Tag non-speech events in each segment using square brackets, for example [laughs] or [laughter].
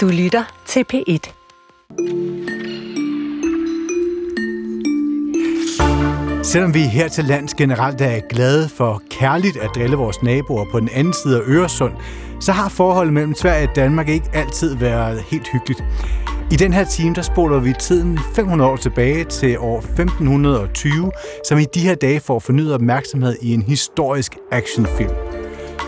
Du lytter til P1. Selvom vi her til lands generelt er glade for kærligt at drille vores naboer på den anden side af Øresund, så har forholdet mellem Sverige og Danmark ikke altid været helt hyggeligt. I den her time, der spoler vi tiden 500 år tilbage til år 1520, som i de her dage får fornyet opmærksomhed i en historisk actionfilm.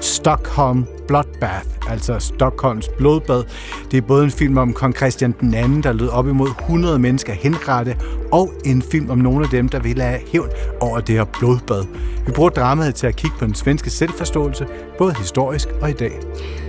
Stockholm Bloodbath, altså Stockholms blodbad. Det er både en film om kong Christian den anden, der lød op imod 100 mennesker henrette, og en film om nogle af dem, der ville have hævn over det her blodbad. Vi bruger dramaet til at kigge på den svenske selvforståelse, både historisk og i dag.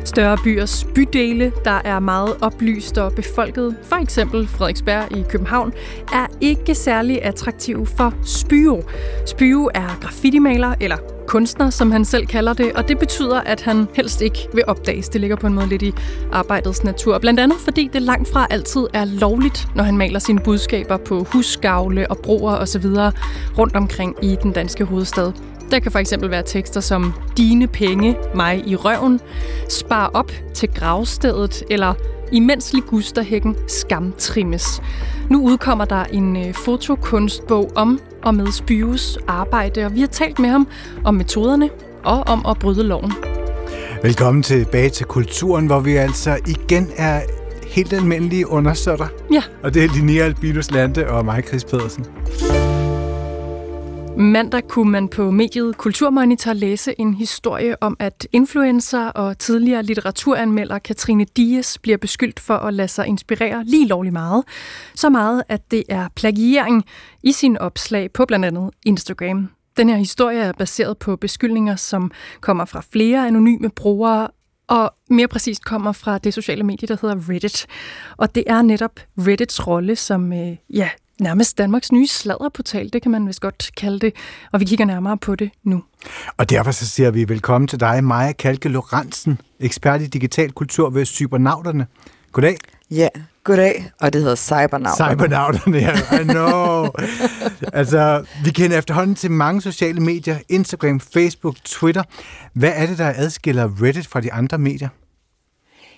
Større byers bydele, der er meget oplyst og befolket, for eksempel Frederiksberg i København, er ikke særlig attraktive for Spyro. Spyro er graffitimaler, eller kunstner, som han selv kalder det, og det betyder, at han helst ikke vil opdages. Det ligger på en måde lidt i arbejdets natur. Blandt andet fordi det langt fra altid er lovligt, når han maler sine budskaber på husgavle og broer osv. rundt omkring i den danske hovedstad. Der kan for eksempel være tekster som Dine penge, mig i røven, Spar op til gravstedet, eller Imens ligusterhækken skamtrimmes. Nu udkommer der en øh, fotokunstbog om og med Spyves arbejde, og vi har talt med ham om metoderne og om at bryde loven. Velkommen tilbage til kulturen, hvor vi altså igen er helt almindelige undersøtter. Ja. Og det er Linnea Albinus Lande og mig, Chris Pedersen. Mandag kunne man på mediet Kulturmonitor læse en historie om, at influencer og tidligere litteraturanmelder Katrine Dias bliver beskyldt for at lade sig inspirere lige lovlig meget. Så meget, at det er plagiering i sin opslag på blandt andet Instagram. Den her historie er baseret på beskyldninger, som kommer fra flere anonyme brugere, og mere præcist kommer fra det sociale medie, der hedder Reddit. Og det er netop Reddits rolle som øh, ja, nærmest Danmarks nye sladderportal, det kan man vist godt kalde det, og vi kigger nærmere på det nu. Og derfor så siger vi velkommen til dig, Maja Kalke Lorentzen, ekspert i digital kultur ved Cybernauterne. Goddag. Ja, goddag, og det hedder Cybernauterne. Cybernauterne, ja, I know. [laughs] altså, vi kender efterhånden til mange sociale medier, Instagram, Facebook, Twitter. Hvad er det, der adskiller Reddit fra de andre medier?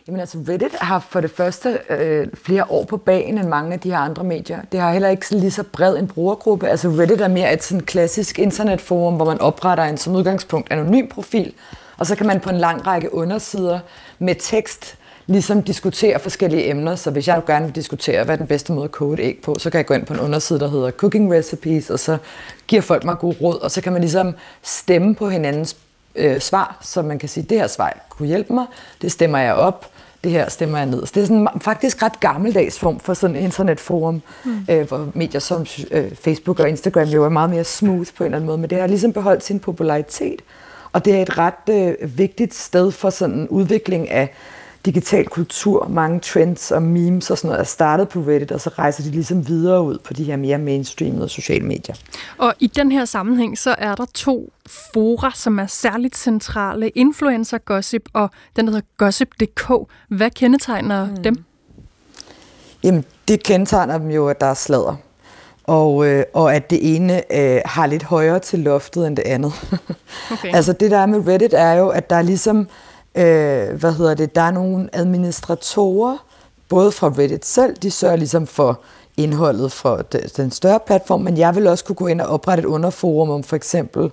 Jamen altså, Reddit har for det første øh, flere år på banen end mange af de her andre medier. Det har heller ikke lige så bred en brugergruppe. Altså Reddit er mere et sådan klassisk internetforum, hvor man opretter en som udgangspunkt anonym profil, og så kan man på en lang række undersider med tekst ligesom diskutere forskellige emner. Så hvis jeg gerne vil diskutere, hvad er den bedste måde at koge et æg på, så kan jeg gå ind på en underside, der hedder Cooking Recipes, og så giver folk mig gode råd, og så kan man ligesom stemme på hinandens øh, svar, så man kan sige, det her svar kunne hjælpe mig, det stemmer jeg op, det her stemmer jeg ned. Så det er sådan faktisk ret gammeldags form for sådan en internetforum, mm. øh, hvor medier som øh, Facebook og Instagram jo er meget mere smooth på en eller anden måde, men det har ligesom beholdt sin popularitet, og det er et ret øh, vigtigt sted for sådan en udvikling af digital kultur, mange trends og memes og sådan noget er startet på Reddit, og så rejser de ligesom videre ud på de her mere mainstreamede sociale medier. Og i den her sammenhæng, så er der to fora, som er særligt centrale. Influencer Gossip og den, der hedder Gossip.dk. Hvad kendetegner mm. dem? Jamen, det kendetegner dem jo, at der er sladder. Og, øh, og at det ene øh, har lidt højere til loftet end det andet. [laughs] Okay. altså det der er med Reddit er jo, at der er ligesom øh, Øh, hvad hedder det, der er nogle administratorer, både fra Reddit selv, de sørger ligesom for indholdet for den større platform, men jeg vil også kunne gå ind og oprette et underforum om for eksempel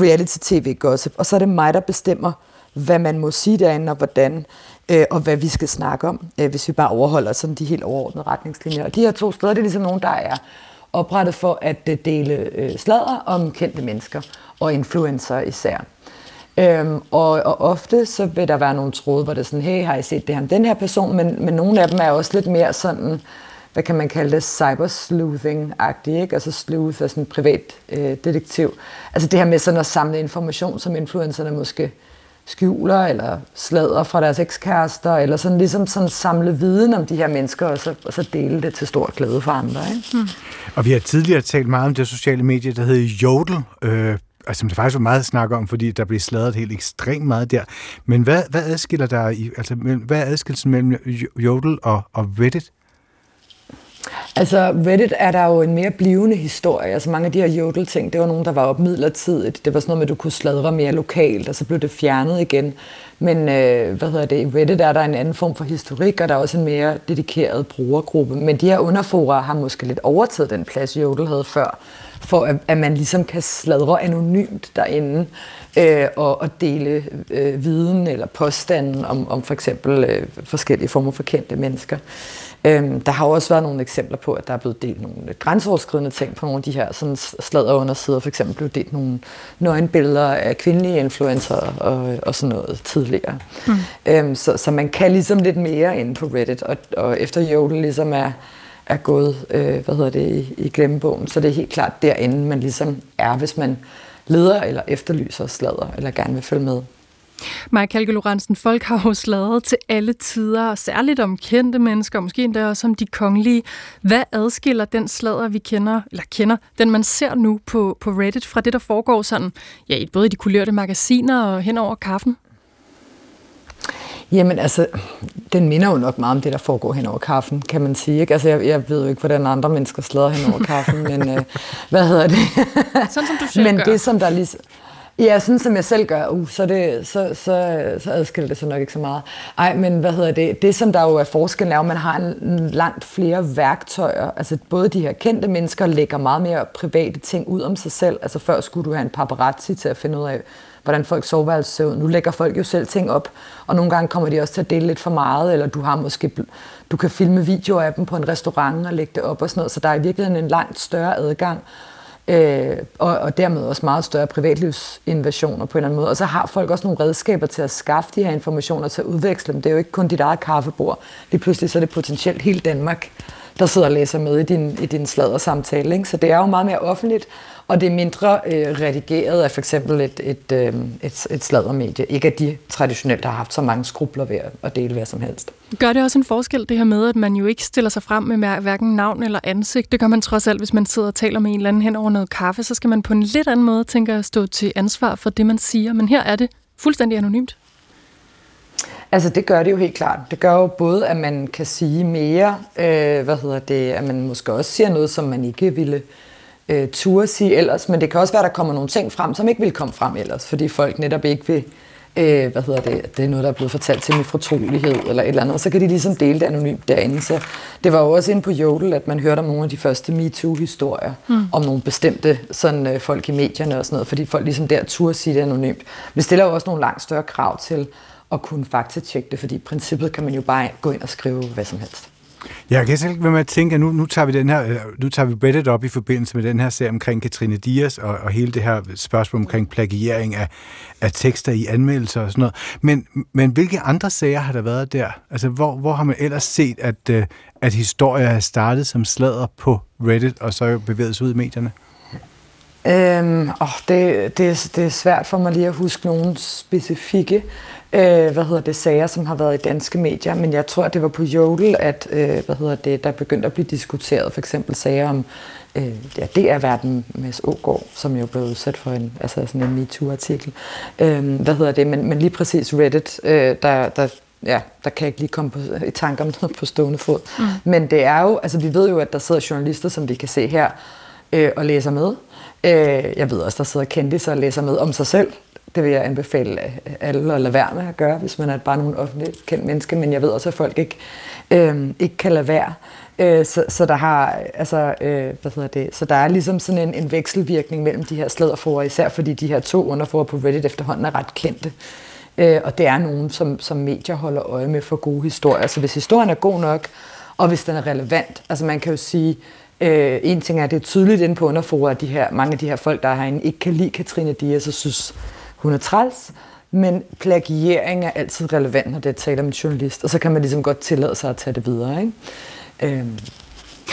reality-tv-gossip, og så er det mig, der bestemmer, hvad man må sige derinde, og hvordan, øh, og hvad vi skal snakke om, øh, hvis vi bare overholder sådan de helt overordnede retningslinjer. Og de her to steder, det er ligesom nogen, der er oprettet for at øh, dele øh, sladder om kendte mennesker, og influencer især. Øhm, og, og ofte så vil der være nogle tråde, hvor det er sådan, hey, har I set det her om den her person? Men, men nogle af dem er også lidt mere sådan, hvad kan man kalde det, cybersleuthing-agtigt, ikke? Altså sleuth er sådan en privat øh, detektiv. Altså det her med sådan at samle information, som influencerne måske skjuler eller slader fra deres ekskærester, eller sådan ligesom sådan samle viden om de her mennesker, og så, og så dele det til stor glæde for andre. Ikke? Hmm. Og vi har tidligere talt meget om det sociale medie, der hedder Jodel, øh, Altså, som det faktisk var meget snak om, fordi der blev sladret helt ekstremt meget der. Men hvad, hvad adskiller der i, altså, hvad er adskillelsen mellem Jodel og, og Reddit? Altså Reddit er der jo en mere blivende historie. Altså mange af de her jodel-ting, det var nogen, der var op midlertidigt. Det var sådan noget med, at du kunne sladre mere lokalt, og så blev det fjernet igen. Men øh, hvad hedder det, i Reddit er der en anden form for historik, og der er også en mere dedikeret brugergruppe. Men de her underforer har måske lidt overtaget den plads, Jodel havde før, for at, at man ligesom kan sladre anonymt derinde øh, og, og dele øh, viden eller påstanden om, om for eksempel øh, forskellige former for kendte mennesker. Øhm, der har også været nogle eksempler på, at der er blevet delt nogle grænseoverskridende ting på nogle af de her sådan sladderundersider. For eksempel blev delt nogle nøgenbilleder af kvindelige influencer og, og sådan noget tidligere. Mm. Øhm, så, så man kan ligesom lidt mere inde på Reddit, og, og efter Jodel ligesom er, er gået øh, hvad hedder det, i, i glemmebogen, så det er helt klart derinde, man ligesom er, hvis man leder eller efterlyser slader, eller gerne vil følge med. Maja Kalke Lorentzen, folk har jo sladret til alle tider, og særligt om kendte mennesker, og måske endda også om de kongelige. Hvad adskiller den sladder, vi kender, eller kender, den man ser nu på, på Reddit, fra det, der foregår sådan, ja, både i de kulørte magasiner og hen over kaffen? Jamen altså, den minder jo nok meget om det, der foregår hen over kaffen, kan man sige. Ikke? Altså, jeg, jeg ved jo ikke, hvordan andre mennesker slader hen over kaffen, [laughs] men øh, hvad hedder det? Sådan som du selv Men gør. det, som der lige... Ja, sådan som jeg selv gør, uh, så, det, så, så, så adskiller det sig nok ikke så meget. Ej, men hvad hedder det? Det, som der jo er forskellen, er at man har en langt flere værktøjer. Altså både de her kendte mennesker lægger meget mere private ting ud om sig selv. Altså før skulle du have en paparazzi til at finde ud af, hvordan folk soveværelse ser ud. Altså, nu lægger folk jo selv ting op, og nogle gange kommer de også til at dele lidt for meget, eller du har måske, du kan filme videoer af dem på en restaurant og lægge det op og sådan noget, så der er i virkeligheden en langt større adgang øh, og, og dermed også meget større privatlivsinvasioner på en eller anden måde. Og så har folk også nogle redskaber til at skaffe de her informationer, til at udveksle dem. Det er jo ikke kun dit eget kaffebord. Lige pludselig så er det potentielt hele Danmark, der sidder og læser med i din, i din sladder samtale. Ikke? Så det er jo meget mere offentligt, og det er mindre øh, redigeret af for eksempel et, et, øh, et, et sladdermedie. Ikke at de traditionelt har haft så mange skrubler ved at dele hvad som helst. Gør det også en forskel, det her med, at man jo ikke stiller sig frem med hverken navn eller ansigt? Det gør man trods alt, hvis man sidder og taler med en eller anden hen over noget kaffe, så skal man på en lidt anden måde, tænker at stå til ansvar for det, man siger. Men her er det fuldstændig anonymt. Altså det gør det jo helt klart. Det gør jo både, at man kan sige mere, øh, hvad hedder det, at man måske også siger noget, som man ikke ville øh, turde sige ellers, men det kan også være, der kommer nogle ting frem, som ikke vil komme frem ellers, fordi folk netop ikke vil, øh, hvad hedder det, det er noget, der er blevet fortalt til med fortrolighed eller et eller andet, så kan de ligesom dele det anonymt derinde. Så det var jo også inde på Jodel, at man hørte om nogle af de første MeToo-historier, mm. om nogle bestemte sådan, øh, folk i medierne og sådan noget, fordi folk ligesom der turde sige det anonymt. Men stiller jo også nogle langt større krav til at kunne faktatjekke det, fordi i princippet kan man jo bare gå ind og skrive hvad som helst. Jeg kan selv være med at tænke, at nu, nu, tager vi den her, øh, nu tager vi Reddit op i forbindelse med den her serie omkring Katrine Dias og, og hele det her spørgsmål omkring plagiering af, af tekster i anmeldelser og sådan noget. Men, men hvilke andre sager har der været der? Altså, hvor, hvor har man ellers set, at, øh, at historier er startet som sladder på Reddit, og så bevæget sig ud i medierne? Øhm, åh, det, det, det er svært for mig lige at huske nogle specifikke øh, hvad hedder det, sager, som har været i danske medier, men jeg tror, det var på Jodel, at øh, hvad hedder det, der begyndte at blive diskuteret for eksempel sager om øh, ja, det er verden med Ågaard, som jo blev udsat for en, altså sådan en MeToo-artikel. Øh, hvad hedder det, men, men lige præcis Reddit, øh, der, der ja, der kan jeg ikke lige komme på, i tanker om noget på stående fod. Mm. Men det er jo, altså vi ved jo, at der sidder journalister, som vi kan se her, øh, og læser med. Øh, jeg ved også, der sidder kendte og læser med om sig selv. Det vil jeg anbefale øh, alle at lade være med at gøre, hvis man er bare nogen offentligt kendt menneske, men jeg ved også, at folk ikke, øh, ikke kan lade være. Øh, så, så, der har, altså, øh, hvad hedder det? så der er ligesom sådan en, en vekselvirkning mellem de her slæderforer, især fordi de her to underforer på Reddit efterhånden er ret kendte. Øh, og det er nogen, som, som medier holder øje med for gode historier. Så hvis historien er god nok, og hvis den er relevant, altså man kan jo sige, øh, en ting er, at det er tydeligt inde på underforer, at de her, mange af de her folk, der er herinde, ikke kan lide Katrine Dias og synes, hun er træls, men plagiering er altid relevant, når det taler om en journalist, og så kan man ligesom godt tillade sig at tage det videre. Ikke? Øhm.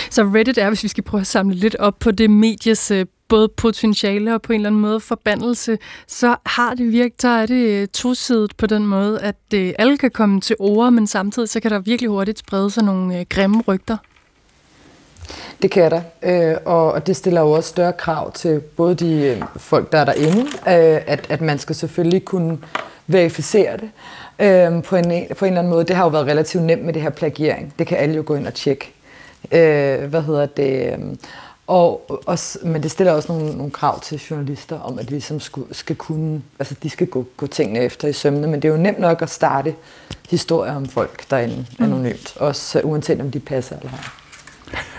Så Reddit er, hvis vi skal prøve at samle lidt op på det medies øh, både potentiale og på en eller anden måde forbandelse, så har det virket, så er det øh, tosidigt på den måde, at øh, alle kan komme til ord, men samtidig så kan der virkelig hurtigt sprede sig nogle grimme rygter. Det kan der, øh, og det stiller jo også større krav til både de øh, folk, der er derinde, øh, at, at man skal selvfølgelig kunne verificere det på en, på en eller anden måde. Det har jo været relativt nemt med det her plagiering. Det kan alle jo gå ind og tjekke. Øh, hvad hedder det? Øhm, og, og, men det stiller også nogle, nogle krav til journalister om, at vi ligesom skulle, skal kunne, altså de skal gå, gå tingene efter i sømne, men det er jo nemt nok at starte historier om folk derinde mm. anonymt, også uanset om de passer eller ej.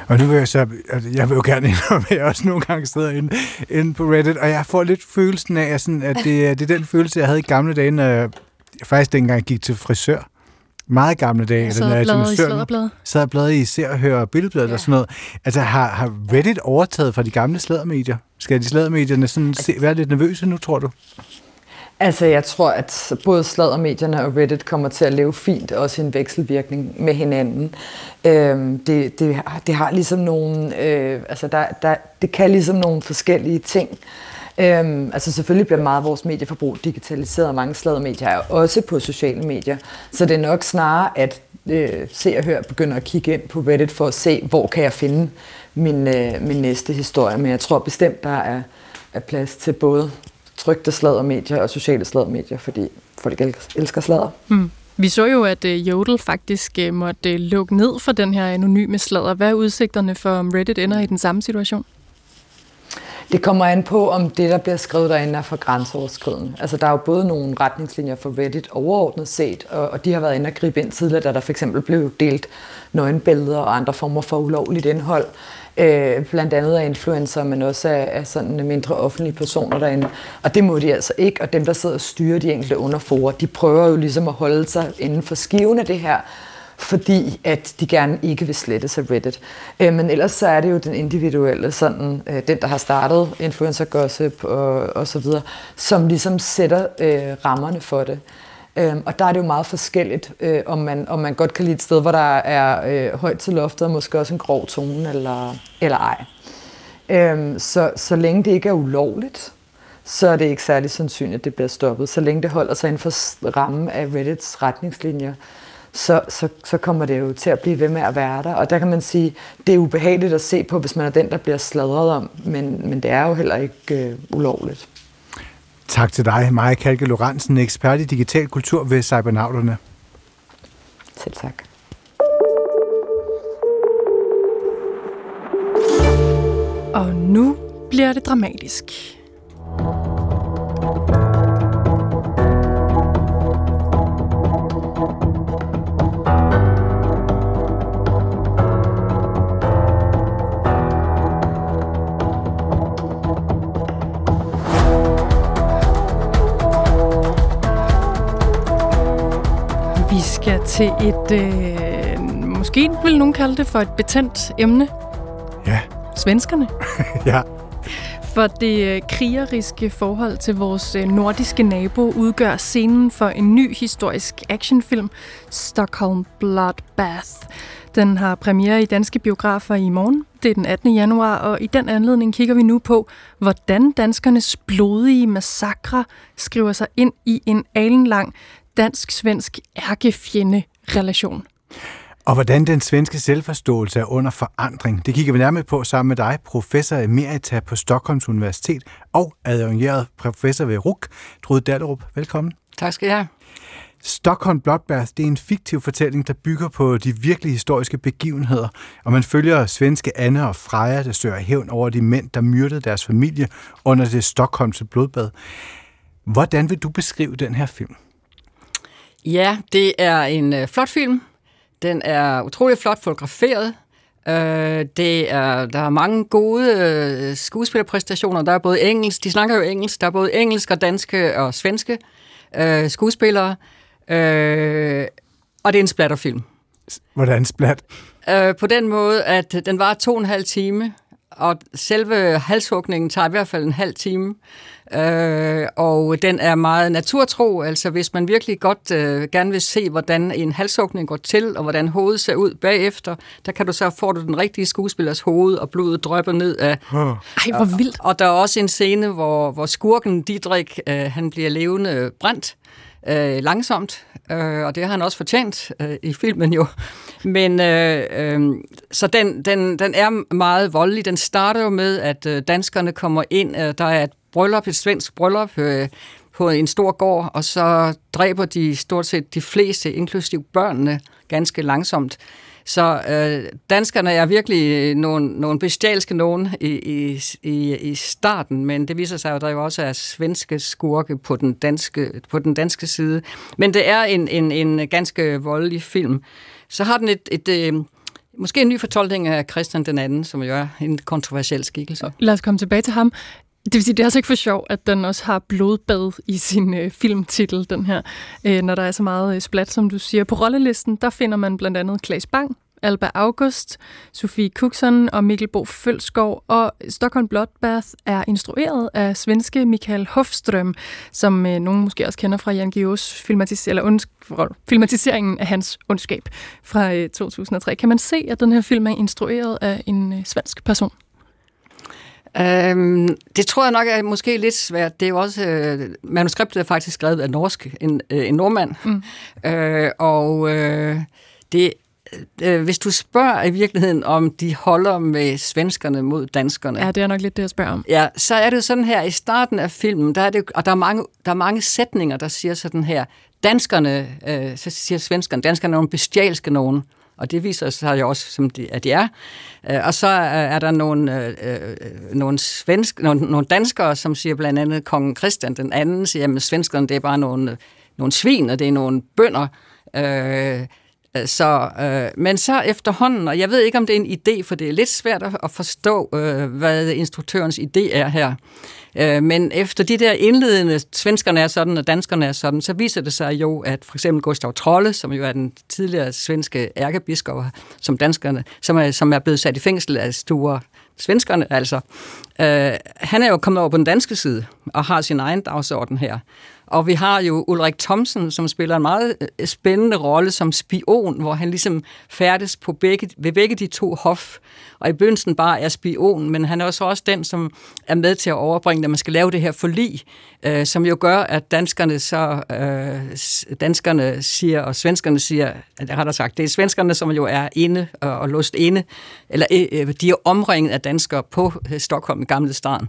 Og nu vil jeg så, altså, jeg vil jo gerne indrømme, at jeg også nogle gange sidder inde, inde på Reddit, og jeg får lidt følelsen af, at, sådan, at det, det er den følelse, jeg havde i gamle dage, når jeg faktisk dengang gik til frisør meget gamle dage. Og bladrede i og bladrede i Ser og Hør og Billedbladet ja. og sådan noget. Altså har, har Reddit overtaget fra de gamle slædermedier? Skal de slædermedierne sådan se, være lidt nervøse nu, tror du? Altså, jeg tror, at både sladdermedierne og Reddit kommer til at leve fint, også i en vekselvirkning med hinanden. Øhm, det, det, det har ligesom nogle, øh, altså der, der, det kan ligesom nogle forskellige ting. Øhm, altså selvfølgelig bliver meget af vores medieforbrug digitaliseret, og mange sladdermedier er også på sociale medier. Så det er nok snarere, at øh, se og hør begynder at kigge ind på Reddit for at se, hvor kan jeg finde min, øh, min næste historie. Men jeg tror bestemt, der er, er plads til både trygte sladdermedier og sociale sladdermedier, fordi folk elsker sladder. Mm. Vi så jo, at uh, Jodel faktisk uh, måtte uh, lukke ned for den her anonyme sladder. Hvad er udsigterne for, om Reddit ender i den samme situation? Det kommer an på, om det, der bliver skrevet derinde, er for grænseoverskridende. Altså, der er jo både nogle retningslinjer for Reddit overordnet set, og, og de har været inde og gribe ind tidligere, da der for eksempel blev delt nøgenbilleder og andre former for ulovligt indhold. Øh, blandt andet af influencer, men også af, af sådan mindre offentlige personer derinde. Og det må de altså ikke, og dem, der sidder og styrer de enkelte underforer, de prøver jo ligesom at holde sig inden for skiven af det her, fordi at de gerne ikke vil slette sig Reddit. Øh, men ellers så er det jo den individuelle, sådan, øh, den der har startet influencer gossip og, og så videre, som ligesom sætter øh, rammerne for det. Øh, og der er det jo meget forskelligt, øh, om, man, om man godt kan lide et sted, hvor der er øh, højt til loftet og måske også en grov tone eller, eller ej. Øhm, så, så længe det ikke er ulovligt, så er det ikke særlig sandsynligt, at det bliver stoppet. Så længe det holder sig inden for rammen af Reddits retningslinjer, så, så, så kommer det jo til at blive ved med at være der. Og der kan man sige, det er ubehageligt at se på, hvis man er den, der bliver sladret om, men, men det er jo heller ikke øh, ulovligt. Tak til dig, Maja Kalke Lorentzen, ekspert i digital kultur ved Cybernauterne. Selv tak. Og nu bliver det dramatisk. Til et, øh, måske vil nogen kalde det for et betændt emne. Ja. Svenskerne. [laughs] ja. For det øh, krigeriske forhold til vores øh, nordiske nabo udgør scenen for en ny historisk actionfilm, Stockholm Bloodbath. Den har premiere i danske biografer i morgen. Det er den 18. januar, og i den anledning kigger vi nu på, hvordan danskernes blodige massakre skriver sig ind i en alenlang dansk-svensk ærkefjende-relation. Og hvordan den svenske selvforståelse er under forandring, det kigger vi nærmere på sammen med dig, professor emerita på Stockholms Universitet og adjungeret professor ved RUK, Trude Dallerup. Velkommen. Tak skal jeg have. Stockholm Bloodbath det er en fiktiv fortælling, der bygger på de virkelige historiske begivenheder, og man følger svenske Anne og Freja, der søger hævn over de mænd, der myrdede deres familie under det Stockholmse blodbad. Hvordan vil du beskrive den her film? Ja, det er en øh, flot film. Den er utrolig flot fotograferet. Øh, det er, der er mange gode øh, skuespillerpræstationer. Der er både engelsk, de snakker jo engelsk, der er både engelsk og danske og svenske øh, skuespillere. Øh, og det er en splatterfilm. Hvordan splat? Øh, på den måde, at den var to og en halv time, og selve halshugningen tager i hvert fald en halv time. Øh, og den er meget naturtro, altså hvis man virkelig godt øh, gerne vil se, hvordan en halshugning går til, og hvordan hovedet ser ud bagefter, der kan du så få du den rigtige skuespillers hoved, og blodet drøber ned af... Ej, hvor vildt! Og, og der er også en scene, hvor, hvor skurken Didrik, øh, han bliver levende brændt, øh, langsomt, øh, og det har han også fortjent øh, i filmen jo. Men øh, øh, så den, den, den er meget voldelig. Den starter jo med, at øh, danskerne kommer ind. Øh, der er et bryllup, et svensk bryllup øh, på en stor gård, og så dræber de stort set de fleste, inklusive børnene, ganske langsomt. Så øh, danskerne er virkelig øh, nogle, nogle bestialske nogen i, i, i, i starten, men det viser sig at der jo også er svenske skurke på den danske, på den danske side. Men det er en, en, en ganske voldelig film. Så har den et, et, et øh, måske en ny fortolkning af Christian den anden, som jo er en kontroversiel skikkelse. Lad os komme tilbage til ham. Det vil sige, det er altså ikke for sjov, at den også har blodbad i sin øh, filmtitel, den her, øh, når der er så meget øh, splat, som du siger. På rollelisten, der finder man blandt andet Klaas Bang, Alba August, Sofie Kuxon og Mikkel Bo Følskov, og Stockholm Bloodbath er instrueret af svenske Michael Hofström, som øh, nogen måske også kender fra Jan Guillau's filmatis eller unds- filmatiseringen af hans ondskab fra øh, 2003. Kan man se, at den her film er instrueret af en øh, svensk person? Øhm, det tror jeg nok er måske lidt svært. Det er jo også, øh, manuskriptet er faktisk skrevet af norsk, en, øh, en nordmand. Mm. Øh, og øh, det øh, hvis du spørger i virkeligheden, om de holder med svenskerne mod danskerne. Ja, det er nok lidt det, jeg spørger om. Ja, så er det jo sådan her, i starten af filmen, der er det, og der er, mange, der er mange sætninger, der siger sådan her, danskerne, øh, så siger svenskerne, danskerne er nogle bestialske nogen. Og det viser sig jo også, som de, at de er. Øh, og så øh, er der nogle, øh, øh, nogle, svensk, nogle, nogle danskere, som siger blandt andet, kongen Christian den anden siger, at svenskerne det er bare nogle, nogle svin, og det er nogle bønder. Øh, Øh, så, øh, men så efterhånden, og jeg ved ikke, om det er en idé, for det er lidt svært at forstå, øh, hvad instruktørens idé er her. Øh, men efter de der indledende, svenskerne er sådan, og danskerne er sådan, så viser det sig jo, at for eksempel Gustav Trolle, som jo er den tidligere svenske ærkebiskop, som danskerne, som er, som er blevet sat i fængsel af store svenskerne altså, øh, han er jo kommet over på den danske side og har sin egen dagsorden her. Og vi har jo Ulrik Thomsen, som spiller en meget øh, spændende rolle som spion, hvor han ligesom færdes på begge, ved begge de to hof. Og i begyndelsen bare er spion, men han er også, også den, som er med til at overbringe, at man skal lave det her forlig, øh, som jo gør, at danskerne så øh, danskerne siger, og svenskerne siger, at har der sagt, det er svenskerne, som jo er inde og, og låst inde, eller øh, øh de er omringet af danskere på øh, Stockholm, gamle staden.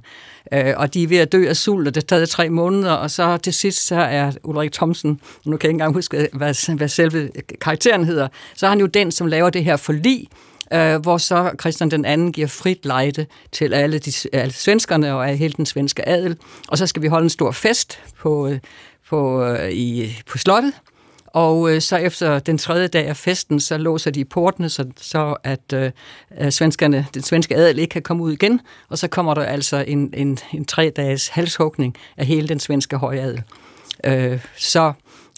Øh, og de er ved at dø af sult, og det taget tre måneder, og så til sidst så er Ulrik Thomsen, nu kan jeg ikke engang huske, hvad, hvad selve karakteren hedder, så er han jo den, som laver det her forlig, øh, hvor så Christian den anden giver frit lejde til alle, de, alle svenskerne og hele den svenske adel, og så skal vi holde en stor fest på, øh, på, øh, i, på slottet, og øh, så efter den tredje dag af festen, så låser de portene, så, så at øh, svenskerne, den svenske adel ikke kan komme ud igen. Og så kommer der altså en, en, en tre dages halshugning af hele den svenske højadel. Øh, så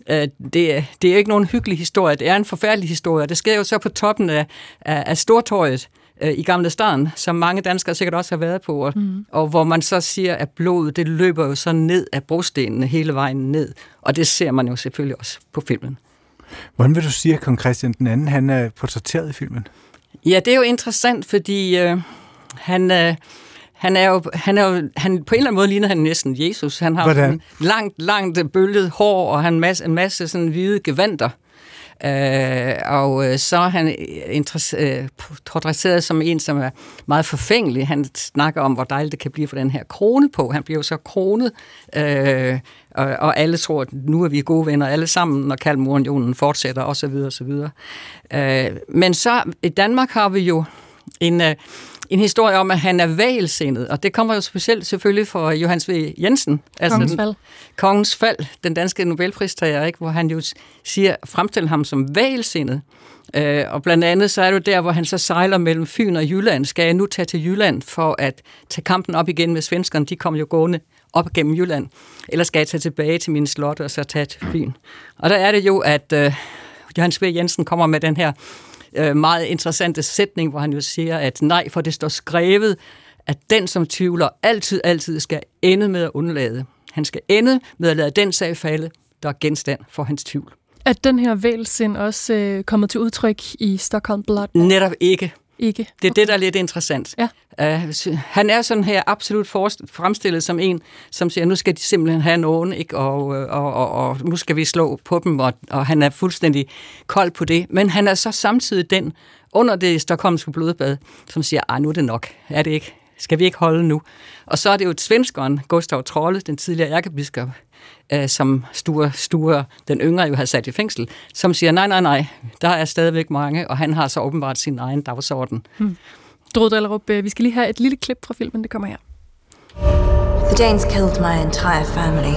øh, det, det er ikke nogen hyggelig historie. Det er en forfærdelig historie. Det sker jo så på toppen af, af, af Stortorget øh, i Gamle Staden, som mange danskere sikkert også har været på, og, mm. og hvor man så siger, at blodet det løber jo så ned af brostenene hele vejen ned, og det ser man jo selvfølgelig også på filmen. Hvordan vil du sige, at kong Christian den anden, han er portrætteret i filmen? Ja, det er jo interessant, fordi øh, han... Øh, han er jo, han er jo han, på en eller anden måde ligner han næsten Jesus. Han har Hvordan? langt, langt bølget hår, og han en masse, en masse sådan hvide gevanter. Øh, og øh, så er han øh, øh, portrætteret som en, som er meget forfængelig. Han snakker om, hvor dejligt det kan blive for den her krone på. Han bliver jo så kronet, øh, og, og alle tror, at nu er vi gode venner alle sammen, når Kalmurunionen fortsætter osv. osv. Øh, men så i Danmark har vi jo en... Øh, en historie om, at han er valsindet, og det kommer jo specielt selvfølgelig fra Johannes V. Jensen. Altså Kongens fald. Kongens fald, den danske Nobelpristager, ikke, hvor han jo siger, fremstiller ham som valsindet. Øh, og blandt andet så er det der, hvor han så sejler mellem Fyn og Jylland. Skal jeg nu tage til Jylland for at tage kampen op igen med svenskerne? De kommer jo gående op gennem Jylland. Eller skal jeg tage tilbage til min slot og så tage til Fyn? Og der er det jo, at øh, Johannes V. Jensen kommer med den her øh, meget interessante sætning, hvor han jo siger, at nej, for det står skrevet, at den, som tvivler, altid, altid skal ende med at undlade. Han skal ende med at lade den sag falde, der er genstand for hans tvivl. Er den her vælsind også øh, kommet til udtryk i Stockholm Blood? Netop ikke. Ikke? Det er det, der er lidt interessant. Ja. Uh, han er sådan her absolut fremstillet som en, som siger, nu skal de simpelthen have nogen, ikke? Og, og, og, og nu skal vi slå på dem, og, og han er fuldstændig kold på det. Men han er så samtidig den, under det stokholmske blodbad, som siger, ej, nu er det nok. Er det ikke? skal vi ikke holde nu? Og så er det jo svenskeren, Gustav Trolle, den tidligere ærkebiskop, øh, som Sture, Sture, den yngre, jo har sat i fængsel, som siger, nej, nej, nej, der er stadigvæk mange, og han har så åbenbart sin egen dagsorden. Hmm. Drud Dallerup, øh, vi skal lige have et lille klip fra filmen, det kommer her. The Danes killed my entire family.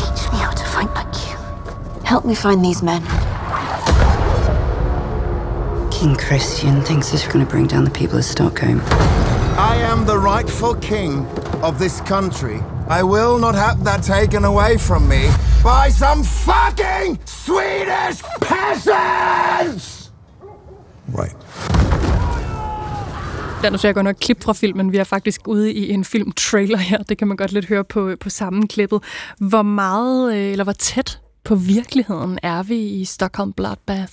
Teach me how to fight like you. Help me find these men. King Christian thinks this is going to bring down the people of Stockholm. I am the rightful king of this country. I will not have that taken away from me by some fucking Swedish peasants! Right. Der nu ser jeg godt nok klip fra filmen. Vi er faktisk ude i en filmtrailer her. Det kan man godt lidt høre på, på sammenklippet. Hvor meget, øh, eller hvor tæt på virkeligheden er vi i Stockholm Bloodbath?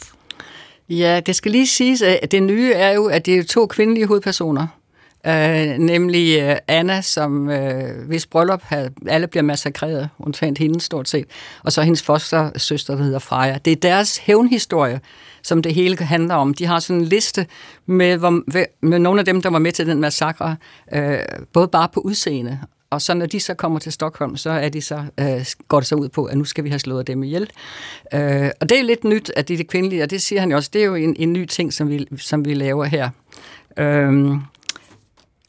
Ja, det skal lige siges, at det nye er jo, at det er to kvindelige hovedpersoner. Øh, nemlig øh, Anna, som øh, hvis bryllup havde, alle bliver massakreret, undtagen hende stort set, og så hendes fostersøster, der hedder Freja. Det er deres hævnhistorie, som det hele handler om. De har sådan en liste med, hvor, med nogle af dem, der var med til den massakre, øh, både bare på udseende, og så når de så kommer til Stockholm, så er de så, øh, går det så ud på, at nu skal vi have slået dem ihjel. Øh, og det er lidt nyt, at det er kvindelige, og det siger han jo også, det er jo en, en ny ting, som vi, som vi laver her. Øh,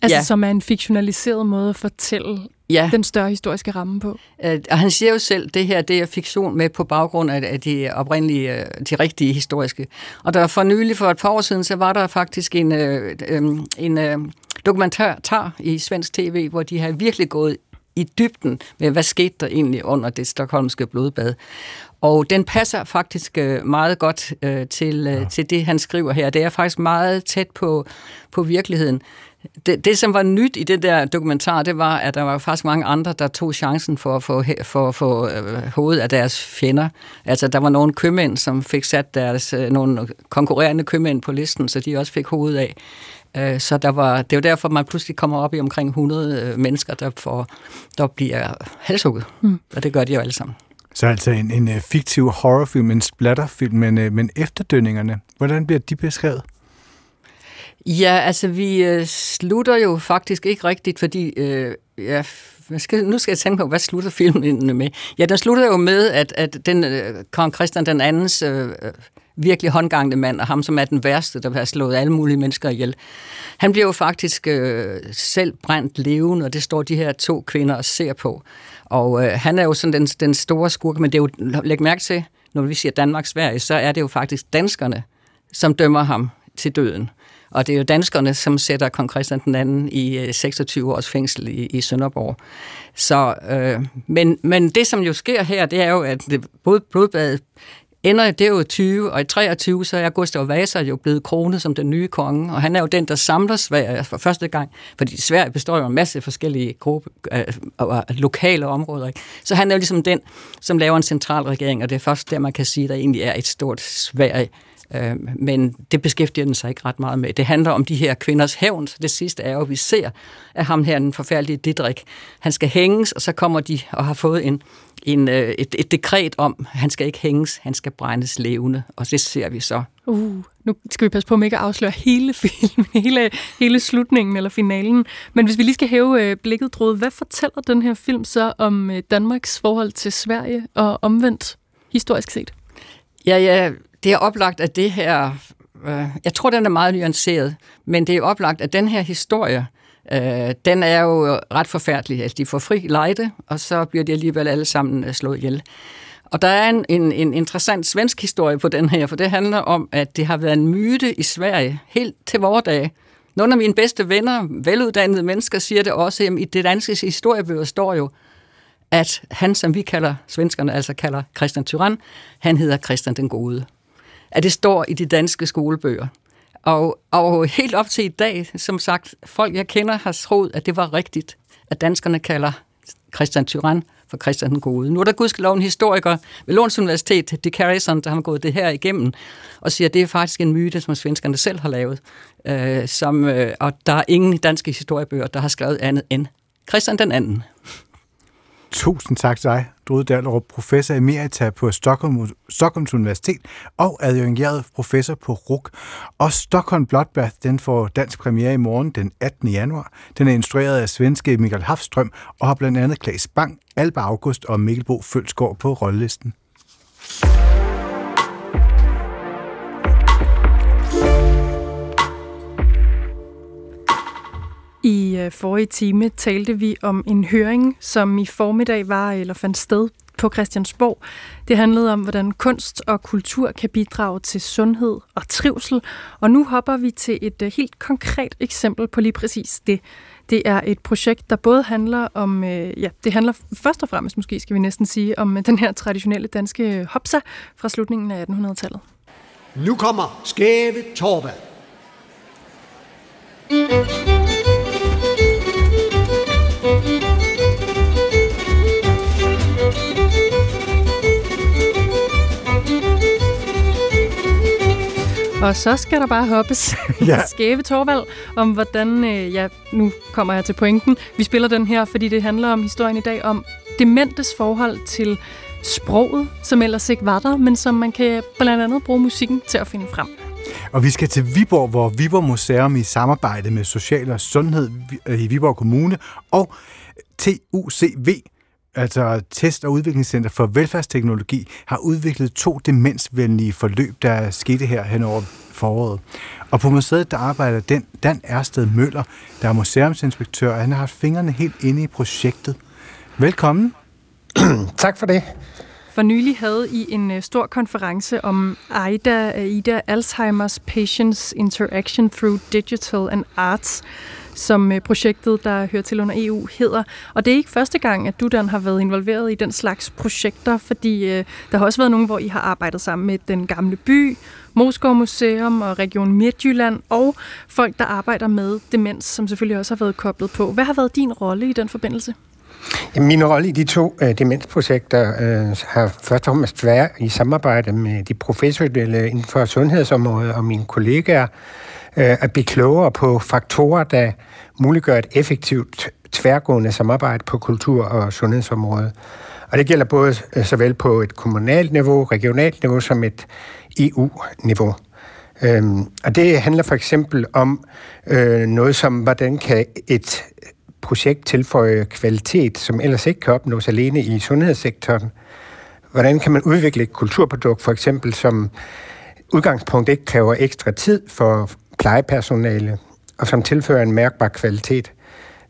Altså ja. som er en fiktionaliseret måde at fortælle ja. den større historiske ramme på. Øh, og han siger jo selv, at det her det er fiktion med på baggrund af de oprindelige, øh, de rigtige historiske. Og der for nylig, for et par år siden, så var der faktisk en, øh, øh, en øh, dokumentar i svensk tv, hvor de har virkelig gået i dybden med, hvad skete der egentlig under det stokholmske blodbad. Og den passer faktisk øh, meget godt øh, til, øh, ja. til det, han skriver her. Det er faktisk meget tæt på, på virkeligheden. Det, det, som var nyt i det der dokumentar, det var, at der var faktisk mange andre, der tog chancen for at få, for, for, øh, hovedet af deres fjender. Altså, der var nogle købmænd, som fik sat deres, øh, nogle konkurrerende købmænd på listen, så de også fik hovedet af. Øh, så der var, det er jo derfor, man pludselig kommer op i omkring 100 øh, mennesker, der, får, der bliver halshugget. Mm. Og det gør de jo alle sammen. Så altså en, en øh, fiktiv horrorfilm, en splatterfilm, men, men efterdønningerne, hvordan bliver de beskrevet? Ja, altså vi øh, slutter jo faktisk ikke rigtigt, fordi øh, ja, skal, nu skal jeg tænke på, hvad slutter filmen med? Ja, den slutter jo med, at, at den øh, kong Christian den andens øh, øh, virkelig håndgangende mand, og ham som er den værste, der har slået alle mulige mennesker ihjel. Han bliver jo faktisk øh, selv brændt levende, og det står de her to kvinder og ser på. Og øh, han er jo sådan den, den store skurk, men det er jo, læg mærke til, når vi siger Danmark-Sverige, så er det jo faktisk danskerne, som dømmer ham til døden. Og det er jo danskerne, som sætter kong Christian den anden i øh, 26 års fængsel i, i Sønderborg. Så, øh, men, men det, som jo sker her, det er jo, at det, både blodbadet ender det er jo 20, og i 23 så er Gustav Vasa jo blevet kronet som den nye konge, og han er jo den, der samler Sverige for første gang, fordi Sverige består jo af en masse forskellige gruppe, øh, og lokale områder. Ikke? Så han er jo ligesom den, som laver en central regering, og det er først der, man kan sige, der egentlig er et stort Sverige Øh, men det beskæftiger den sig ikke ret meget med. Det handler om de her kvinders hævn. Så det sidste er jo, at vi ser, at ham her, den forfærdelige Didrik, han skal hænges, og så kommer de og har fået en, en, øh, et, et dekret om, at han skal ikke hænges, han skal brændes levende. Og det ser vi så. Uh, nu skal vi passe på, at ikke afsløre hele [laughs] filmen, hele, hele slutningen eller finalen. Men hvis vi lige skal hæve øh, blikket, Drode, hvad fortæller den her film så om Danmarks forhold til Sverige og omvendt historisk set? Ja, ja, det er oplagt, at det her... Øh, jeg tror, den er meget nuanceret, men det er oplagt, at den her historie, øh, den er jo ret forfærdelig. Altså, de får fri lejde, og så bliver de alligevel alle sammen øh, slået ihjel. Og der er en, en, en interessant svensk historie på den her, for det handler om, at det har været en myte i Sverige helt til vores dage. Nogle af mine bedste venner, veluddannede mennesker, siger det også, at i det danske historiebøger står jo, at han, som vi kalder, svenskerne altså kalder Christian Tyrann, han hedder Christian den Gode at det står i de danske skolebøger. Og, og helt op til i dag, som sagt, folk jeg kender har troet, at det var rigtigt, at danskerne kalder Christian Tyrann for Christian den Gode. Nu er der gudskelov en historiker ved Lunds Universitet, Dick Harrison, der har gået det her igennem, og siger, at det er faktisk en myte, som svenskerne selv har lavet. Øh, som, øh, og der er ingen danske historiebøger, der har skrevet andet end Christian den anden. Tusind tak til dig, Drude Dallerup, professor emerita på Stockholm, Stockholms Universitet og adjungeret professor på RUK. Og Stockholm Bloodbath, den får dansk premiere i morgen den 18. januar. Den er instrueret af svenske Michael Hafstrøm og har blandt andet Klaas Bang, Alba August og Mikkel Bo Følsgaard på rollelisten. Øh, forrige time talte vi om en høring, som i formiddag var eller fandt sted på Christiansborg. Det handlede om, hvordan kunst og kultur kan bidrage til sundhed og trivsel. Og nu hopper vi til et øh, helt konkret eksempel på lige præcis det. Det er et projekt, der både handler om, øh, ja, det handler først og fremmest måske, skal vi næsten sige, om øh, den her traditionelle danske øh, hopsa fra slutningen af 1800-tallet. Nu kommer Skæve Torvald. Og så skal der bare hoppes [laughs] ja. [laughs] skæve Torvald om, hvordan, øh, ja, nu kommer jeg til pointen. Vi spiller den her, fordi det handler om historien i dag om dementes forhold til sproget, som ellers ikke var der, men som man kan blandt andet bruge musikken til at finde frem. Og vi skal til Viborg, hvor Viborg Museum i samarbejde med Social og Sundhed i Viborg Kommune og TUCV altså Test- og Udviklingscenter for Velfærdsteknologi, har udviklet to demensvenlige forløb, der skete her hen over foråret. Og på museet, der arbejder den Dan Ersted Møller, der er museumsinspektør, og han har haft fingrene helt inde i projektet. Velkommen. [clears throat] tak for det. For nylig havde I en øh, stor konference om AIDA, AIDA Alzheimer's Patients Interaction Through Digital and Arts, som øh, projektet, der hører til under EU, hedder. Og det er ikke første gang, at du Dan har været involveret i den slags projekter, fordi øh, der har også været nogle, hvor I har arbejdet sammen med Den Gamle By, Moskov Museum og Region Midtjylland, og folk, der arbejder med demens, som selvfølgelig også har været koblet på. Hvad har været din rolle i den forbindelse? Min rolle i de to øh, demensprojekter øh, har først og fremmest været i samarbejde med de professionelle inden for sundhedsområdet og mine kollegaer, Øh, at blive klogere på faktorer, der muliggør et effektivt tværgående samarbejde på kultur- og sundhedsområdet. Og det gælder både øh, såvel på et kommunalt niveau, regionalt niveau, som et EU-niveau. Øhm, og det handler for eksempel om øh, noget som, hvordan kan et projekt tilføje kvalitet, som ellers ikke kan opnås alene i sundhedssektoren. Hvordan kan man udvikle et kulturprodukt, for eksempel, som udgangspunkt ikke kræver ekstra tid for plejepersonale, og som tilfører en mærkbar kvalitet.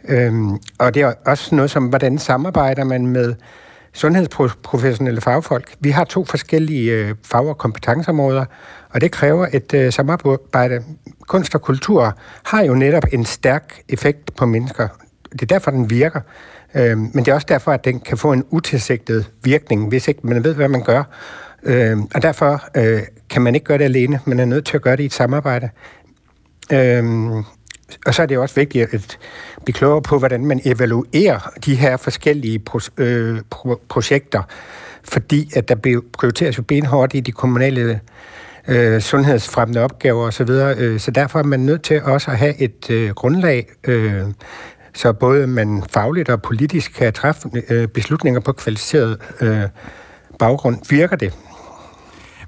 Øhm, og det er også noget som, hvordan samarbejder man med sundhedsprofessionelle fagfolk. Vi har to forskellige øh, fag- og kompetenceområder, og det kræver et øh, samarbejde. Kunst og kultur har jo netop en stærk effekt på mennesker. Det er derfor, den virker. Øh, men det er også derfor, at den kan få en utilsigtet virkning, hvis ikke man ved, hvad man gør. Øh, og derfor øh, kan man ikke gøre det alene. Man er nødt til at gøre det i et samarbejde. Øhm, og så er det også vigtigt at blive klogere på, hvordan man evaluerer de her forskellige pro- øh, pro- projekter, fordi at der prioriteres jo benhårdt i de kommunale øh, sundhedsfremmende opgaver osv., så, øh, så derfor er man nødt til også at have et øh, grundlag, øh, så både man fagligt og politisk kan træffe øh, beslutninger på kvalificeret øh, baggrund. Virker det?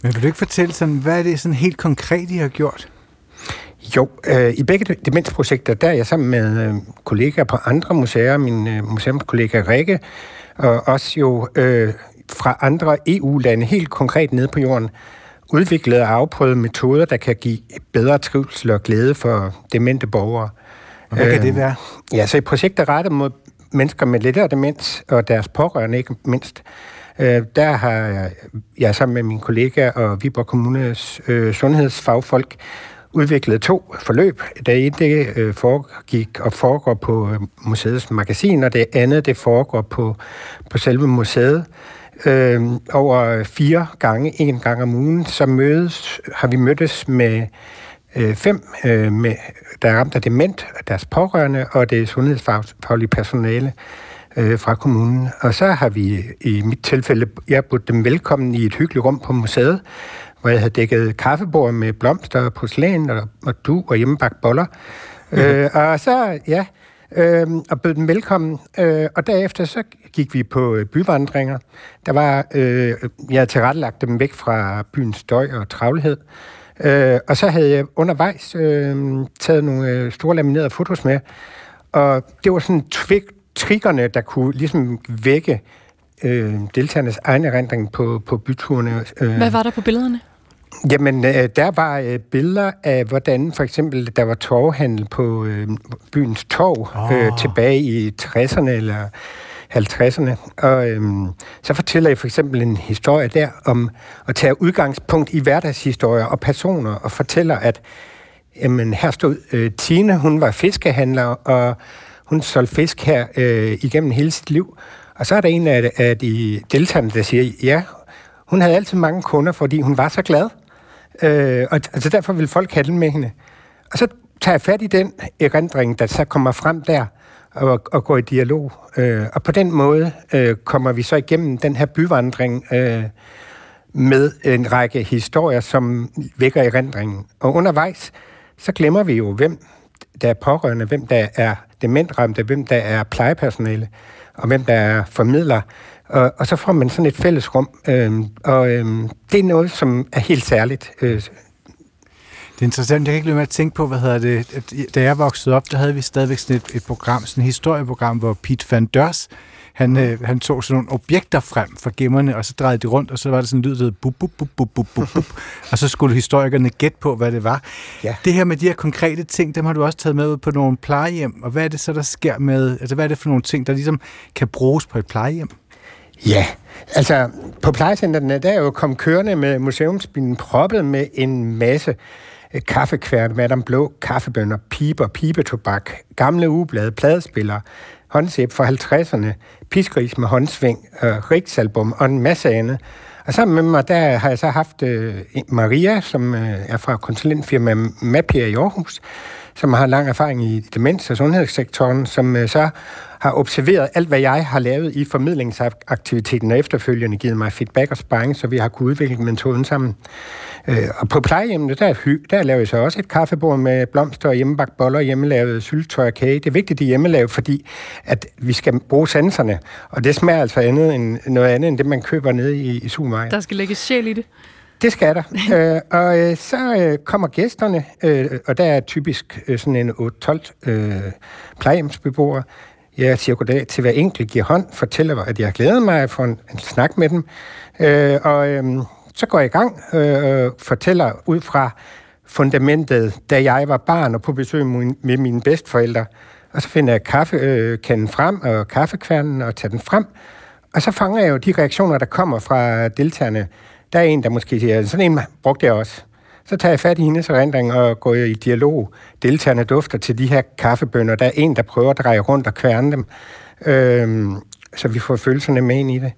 Men vil du ikke fortælle sådan, hvad er det sådan helt konkret, I har gjort? Jo, øh, i begge demensprojekter, der er jeg sammen med øh, kollegaer på andre museer, min øh, museumskollega Rikke, og også jo øh, fra andre EU-lande, helt konkret nede på jorden, udviklet og afprøvet metoder, der kan give bedre trivsel og glæde for demente borgere. Og hvad øh, kan det være? Ja, så et projekt er rettet mod mennesker med lettere demens, og deres pårørende ikke mindst. Øh, der har jeg, jeg sammen med min kollega og Viborg Kommunes øh, sundhedsfagfolk udviklet to forløb. Det ene det øh, foregik og foregår på øh, museets magasin, og det andet det foregår på, på selve museet. Øh, over øh, fire gange, en gang om ugen, så mødes, har vi mødtes med øh, fem, øh, med, der er ramt af dement, deres pårørende og det sundhedsfaglige personale øh, fra kommunen. Og så har vi i mit tilfælde, jeg budt dem velkommen i et hyggeligt rum på museet, hvor jeg havde dækket kaffebord med blomster og porcelæn og, og du og hjemmebagt boller. Mm-hmm. Øh, og så, ja, øh, og bød dem velkommen. Øh, og derefter så gik vi på øh, byvandringer. Der var, øh, jeg havde tilrettelagt dem væk fra byens støj og travlhed. Øh, og så havde jeg undervejs øh, taget nogle øh, store laminerede fotos med, og det var sådan tvik, triggerne, der kunne ligesom vække øh, deltagernes egen erindring på, på byturene. Øh. Hvad var der på billederne? Jamen, øh, der var øh, billeder af, hvordan for eksempel der var torvhandel på øh, byens torv oh. øh, tilbage i 60'erne eller 50'erne. Og øhm, så fortæller jeg for eksempel en historie der om at tage udgangspunkt i hverdagshistorier og personer, og fortæller, at jamen, her stod øh, Tine, hun var fiskehandler, og hun solgte fisk her øh, igennem hele sit liv. Og så er der en af, af de deltagerne, der siger, ja, hun havde altid mange kunder, fordi hun var så glad. Øh, og altså derfor vil folk handle med hende. Og så tager jeg fat i den erindring, der så kommer frem der, og, og går i dialog. Øh, og på den måde øh, kommer vi så igennem den her byvandring øh, med en række historier, som vækker erindringen. Og undervejs, så glemmer vi jo, hvem der er pårørende, hvem der er dementramte, hvem der er plejepersonale, og hvem der er formidler. Og, og så får man sådan et fælles rum. Øh, og øh, det er noget, som er helt særligt. Øh, det er interessant. Jeg kan ikke lade med at tænke på, hvad hedder det. Da jeg voksede op, der havde vi stadigvæk sådan et, et program, sådan et historieprogram, hvor Pete Van Dørs, han, øh, han tog sådan nogle objekter frem fra gemmerne, og så drejede de rundt, og så var det sådan en lyd, der hed bup, bup, bup, bup, bup, bup, bup, [laughs] og så skulle historikerne gætte på, hvad det var. Ja. Det her med de her konkrete ting, dem har du også taget med ud på nogle plejehjem, og hvad er det så, der sker med, altså hvad er det for nogle ting, der ligesom kan bruges på et plejehjem? Ja, altså på plejecentrene, der er jo kommet kørende med museumsbilen proppet med en masse øh, kaffekværn, madam Blå, kaffebønder, piber, pibetobak, gamle ugeblade, pladespillere, håndsæb fra 50'erne, piskris med håndsving, øh, rigsalbum og en masse andet. Og sammen med mig, der har jeg så haft øh, Maria, som øh, er fra konsulentfirma Mapia i Aarhus, som har lang erfaring i demens- og sundhedssektoren, som øh, så har observeret alt, hvad jeg har lavet i formidlingsaktiviteten, og efterfølgende givet mig feedback og sparring, så vi har kunnet udvikle metoden sammen. Øh, og på plejehjemmene, der, der laver jeg så også et kaffebord med blomster og hjemmebagt boller, hjemmelavet syltetøj og kage. Det er vigtigt, det er hjemmelavet, fordi at vi skal bruge sanserne, og det smager altså andet end, noget andet, end det, man køber nede i, i supermarkedet. Der skal lægges sjæl i det. Det skal der. [laughs] øh, og øh, så øh, kommer gæsterne, øh, og der er typisk øh, sådan en 8-12 øh, plejehjemsbeboere. Jeg siger goddag til hver enkelt, giver hånd, fortæller, at jeg glæder mig for en, en snak med dem. Øh, og øh, så går jeg i gang øh, øh, fortæller ud fra fundamentet, da jeg var barn og på besøg med mine bedsteforældre. Og så finder jeg kaffekanden øh, frem og kaffekværnen og tager den frem. Og så fanger jeg jo de reaktioner, der kommer fra deltagerne. Der er en, der måske siger, sådan en brugte jeg også. Så tager jeg fat i hendes erindring og går i dialog. Deltagerne dufter til de her kaffebønder. Der er en, der prøver at dreje rundt og kværne dem. Øhm, så vi får følelserne med ind i det.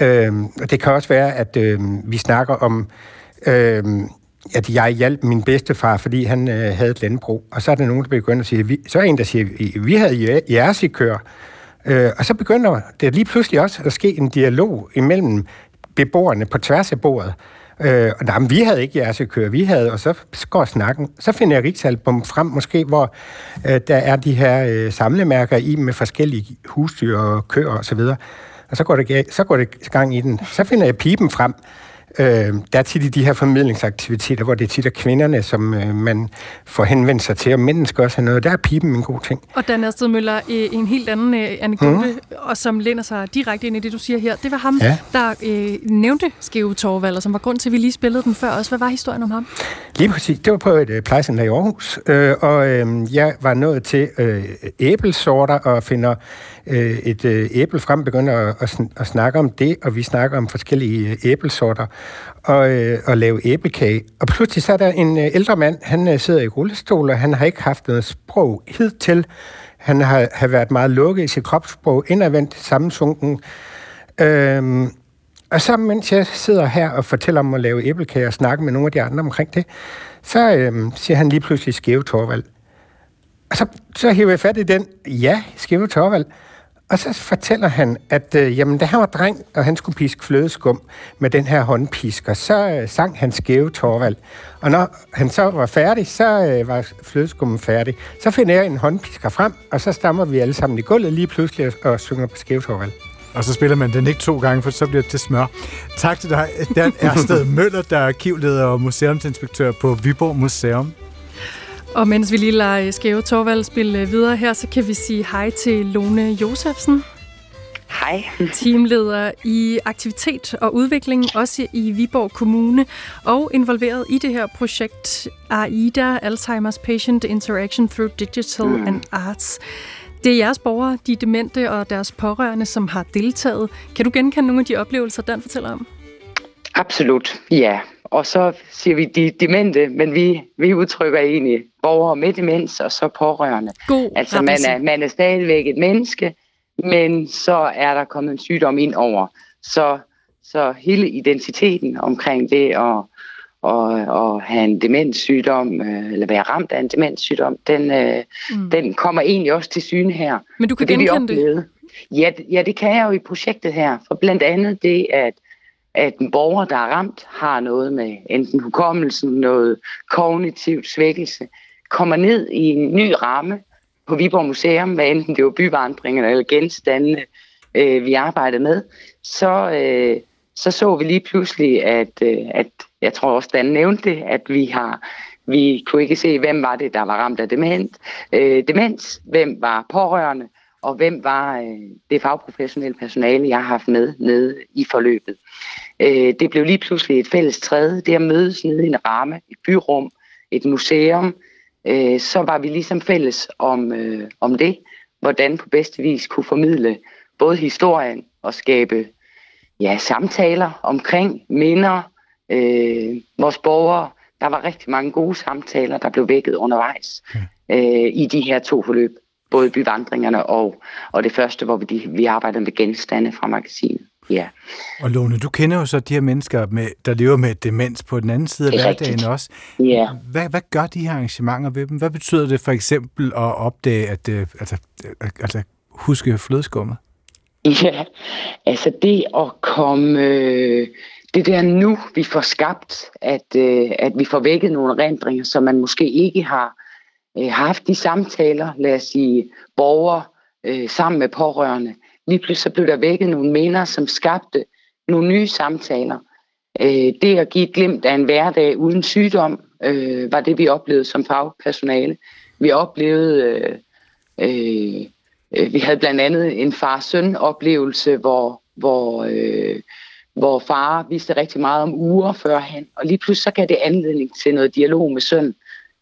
Øhm, og det kan også være, at øhm, vi snakker om, øhm, at jeg hjalp min bedstefar, fordi han øh, havde et landbrug. Og så er der nogen, der begynder at sige, vi, så er en, der siger, vi havde jeres i kør. Øh, og så begynder det lige pludselig også at ske en dialog imellem beboerne på tværs af bordet. Øh, og nej, men vi havde ikke jeres køre vi havde, og så går snakken. Så finder jeg Rigsalbum frem, måske, hvor øh, der er de her øh, samlemærker i med forskellige husdyr og køer og så videre. Og så går det, så går det gang i den. Så finder jeg pipen frem. Øh, der er tit i de her formidlingsaktiviteter, hvor det er tit af kvinderne, som øh, man får henvendt sig til, og mændene skal også have noget. Der er pipen en god ting. Og Dan Ersted Møller, øh, en helt anden øh, anekdote, mm. og som lænder sig direkte ind i det, du siger her. Det var ham, ja. der øh, nævnte Skæve Torvald, og som var grund til, at vi lige spillede den før også. Hvad var historien om ham? Lige præcis. Det var på et øh, plejecenter i Aarhus, øh, og øh, jeg var nået til øh, æblesorter og finder øh, et øh, æble frem, begynder at, at, at snakke om det, og vi snakker om forskellige øh, æblesorter, og, øh, og lave æblekage. Og pludselig så er der en øh, ældre mand, han øh, sidder i rullestol, og han har ikke haft noget sprog hidtil. Han har, har været meget lukket i sit kropssprog, indadvendt, sammensunken. Øh, og så mens jeg sidder her og fortæller om at lave æblekage og snakke med nogle af de andre omkring det, så øh, siger han lige pludselig skæve Torvald. Og så, så hiver jeg fat i den, ja, skæve Torvald. Og så fortæller han, at øh, jamen, da han var dreng, og han skulle piske flødeskum med den her håndpisker, så øh, sang han skæve Torvald. Og når han så var færdig, så øh, var flødeskummen færdig. Så finder jeg en håndpisker frem, og så stammer vi alle sammen i gulvet lige pludselig og, og synger på skæve Torvald. Og så spiller man den ikke to gange, for så bliver det til smør. Tak til dig, Dan Ersted Møller, der er arkivleder og museumsinspektør på Viborg Museum. Og mens vi lige lader Skæve Torvald spille videre her, så kan vi sige hej til Lone Josefsen. Hej. [laughs] Teamleder i aktivitet og udvikling, også i Viborg Kommune, og involveret i det her projekt AIDA, Alzheimer's Patient Interaction Through Digital mm. and Arts. Det er jeres borgere, de demente og deres pårørende, som har deltaget. Kan du genkende nogle af de oplevelser, Dan fortæller om? Absolut, ja. Og så siger vi de demente, men vi, vi udtrykker egentlig borgere med demens og så pårørende. God altså man er, man er stadigvæk et menneske, men så er der kommet en sygdom ind over. Så, så hele identiteten omkring det at, at, at have en demenssygdom, øh, eller være ramt af en demenssygdom, den, øh, mm. den kommer egentlig også til syne her. Men du kan det, genkende det? Ja, ja, det kan jeg jo i projektet her. For blandt andet det, at at en borger, der er ramt, har noget med enten hukommelsen, noget kognitiv svækkelse, kommer ned i en ny ramme på Viborg Museum, hvad enten det var byvandringerne eller genstandene, øh, vi arbejdede med, så, øh, så så vi lige pludselig, at, øh, at jeg tror også, Dan nævnte det, at vi har vi kunne ikke se, hvem var det, der var ramt af dement, øh, demens, hvem var pårørende, og hvem var øh, det fagprofessionelle personale, jeg har haft med nede i forløbet. Øh, det blev lige pludselig et fælles træde, det at mødes nede i en ramme, et byrum, et museum, øh, så var vi ligesom fælles om, øh, om det, hvordan på bedste vis kunne formidle både historien og skabe ja, samtaler omkring minder, øh, vores borgere. Der var rigtig mange gode samtaler, der blev vækket undervejs øh, i de her to forløb både byvandringerne og, og det første, hvor vi, vi arbejdede med genstande fra magasinet. Ja. Og Lone, du kender jo så de her mennesker, med, der lever med demens på den anden side af hverdagen rigtigt. også. Ja. Hvad, hvad gør de her arrangementer ved dem? Hvad betyder det for eksempel at opdage, at øh, altså, altså, huske flødeskummet? Ja, altså det at komme... Øh, det der nu, vi får skabt, at, øh, at vi får vækket nogle rendringer, som man måske ikke har øh, haft de samtaler, lad os sige, borgere øh, sammen med pårørende. Lige pludselig så blev der vækket nogle minder, som skabte nogle nye samtaler. Øh, det at give et glimt af en hverdag uden sygdom, øh, var det, vi oplevede som fagpersonale. Vi oplevede, øh, øh, øh vi havde blandt andet en far-søn oplevelse, hvor, hvor, øh, hvor far vidste rigtig meget om uger førhen, og lige pludselig så gav det anledning til noget dialog med søn,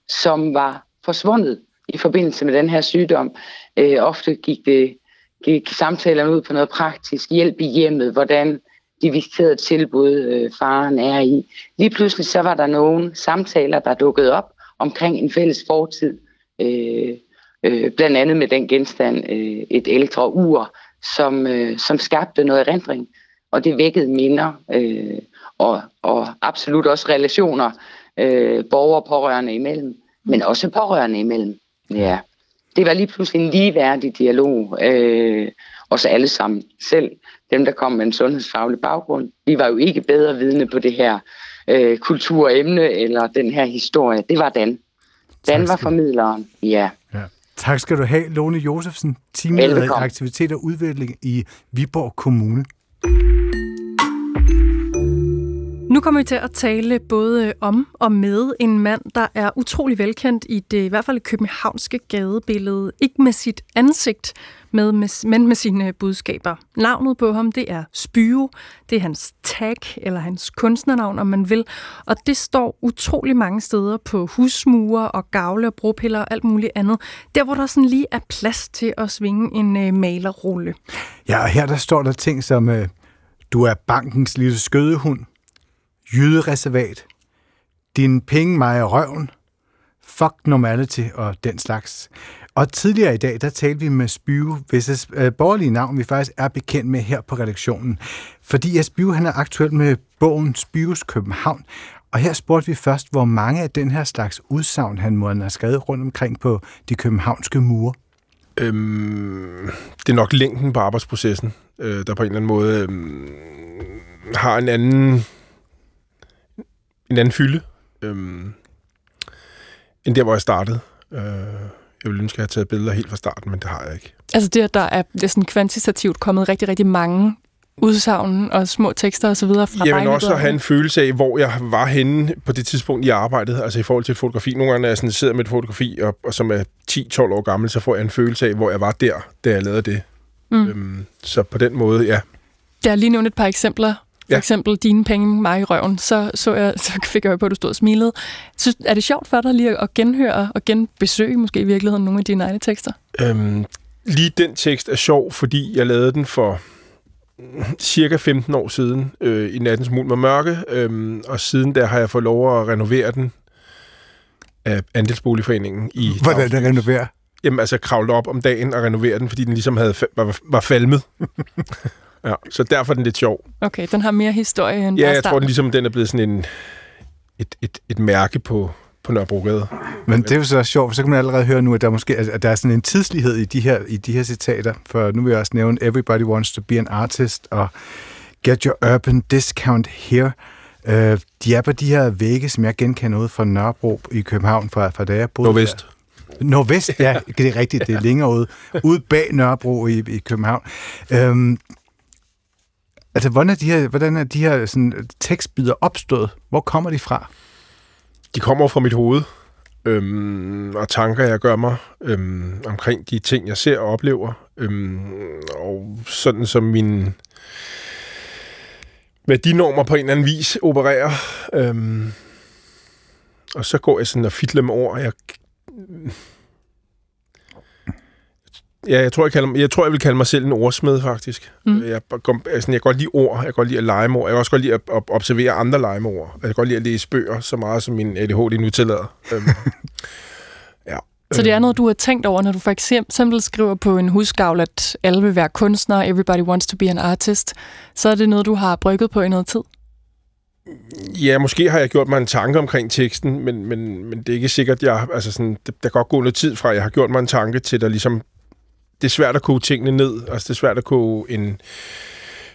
som var forsvundet i forbindelse med den her sygdom. Øh, ofte gik, det, gik samtalerne ud på noget praktisk, hjælp i hjemmet, hvordan de visiterede tilbud, øh, faren er i. Lige pludselig så var der nogle samtaler, der dukkede op omkring en fælles fortid. Øh, øh, blandt andet med den genstand, øh, et ældre ur, som, øh, som skabte noget erindring. Og det vækkede minder øh, og, og absolut også relationer øh, borgere og pårørende imellem men også pårørende imellem. Ja. Det var lige pludselig en ligeværdig dialog, øh, os alle sammen. Selv dem, der kom med en sundhedsfaglig baggrund, vi var jo ikke bedre vidne på det her øh, kulturemne eller den her historie. Det var Dan. Dan var formidleren, ja. ja. Tak skal du have, Lone Josefsen, teamleder i aktivitet og udvikling i Viborg Kommune. Nu kommer vi til at tale både øh, om og med en mand, der er utrolig velkendt i det i hvert fald københavnske gadebillede. Ikke med sit ansigt, med, med, men med sine øh, budskaber. Navnet på ham, det er Spyro. Det er hans tag, eller hans kunstnernavn, om man vil. Og det står utrolig mange steder på husmure og gavle og bropiller og alt muligt andet. Der, hvor der sådan lige er plads til at svinge en øh, malerrulle. Ja, og her der står der ting som, øh, du er bankens lille skødehund jydereservat, din penge mig røven, fuck normality og den slags. Og tidligere i dag, der talte vi med Spyve, hvis et øh, borgerlige navn, vi faktisk er bekendt med her på redaktionen. Fordi Spyve, han er aktuel med bogen Spyves København, og her spurgte vi først, hvor mange af den her slags udsagn, han må have skrevet rundt omkring på de københavnske mure. Øhm, det er nok længden på arbejdsprocessen, øh, der på en eller anden måde øh, har en anden en anden fylde, øh, end der, hvor jeg startede. Øh, jeg ville ønske, at jeg havde taget billeder helt fra starten, men det har jeg ikke. Altså det, at der er, det er sådan kvantitativt kommet rigtig, rigtig mange udsagn og små tekster osv. fra Jeg vil også have en følelse af, hvor jeg var henne på det tidspunkt i arbejdet, altså i forhold til et fotografi. Nogle gange, når jeg sådan sidder med et fotografi, og, og som er 10-12 år gammel, så får jeg en følelse af, hvor jeg var der, da jeg lavede det. Mm. Øhm, så på den måde, ja. Jeg har lige nævnt et par eksempler. For ja. eksempel dine penge, mig i røven. Så, så, jeg, så [laughs] fik jeg jo på, at du stod og smilede. Så er det sjovt for dig lige at genhøre og genbesøge måske i virkeligheden nogle af dine egne tekster? Øhm, lige den tekst er sjov, fordi jeg lavede den for cirka 15 år siden øh, i Nattens Muld med Mørke, øh, og siden der har jeg fået lov at renovere den af Andelsboligforeningen. I Hvordan den renoverer? Jamen altså kravle op om dagen og renovere den, fordi den ligesom havde, var, var falmet. [laughs] ja, så derfor er den lidt sjov. Okay, den har mere historie end Ja, jeg tror, den ligesom den er blevet sådan en, et, et, et mærke på, på Nørrebrogade. Men det er jo så sjovt, for så kan man allerede høre nu, at der, måske, at der er sådan en tidslighed i de, her, i de her citater. For nu vil jeg også nævne Everybody Wants to be an Artist og Get Your Urban Discount Here. Uh, de er på de her vægge, som jeg genkender ud fra Nørrebro i København, fra, fra da jeg boede Nordvest. Der. Nordvest, ja, det er rigtigt, det er [laughs] længere ude, ude bag Nørrebro i, i København. Um, altså, hvordan er de her, hvordan er de her sådan, øh, tekstbider opstået? Hvor kommer de fra? De kommer fra mit hoved, øhm, og tanker, jeg gør mig øhm, omkring de ting, jeg ser og oplever. Øhm, og sådan som min værdinormer på en eller anden vis opererer. Øhm, og så går jeg sådan og fidler med ord. Jeg, Ja, jeg tror, jeg, kalder, jeg tror, jeg vil kalde mig selv en ordsmed, faktisk. Mm. Jeg, jeg, jeg, jeg kan godt lide ord, jeg kan godt lide at lege med ord, jeg kan også godt lide at, at observere andre lege med ord. Jeg kan godt lide at læse bøger så meget, som min ADHD nu tillader. Øhm, [laughs] ja. Så det er noget, du har tænkt over, når du for eksempel skriver på en husgavl, at alle vil være kunstner, everybody wants to be an artist, så er det noget, du har brygget på i noget tid? Ja, måske har jeg gjort mig en tanke omkring teksten, men, men, men det er ikke sikkert, jeg, altså sådan, det, der kan godt gå noget tid fra, jeg har gjort mig en tanke til, der ligesom det er svært at koge tingene ned. Altså, det er svært at koge en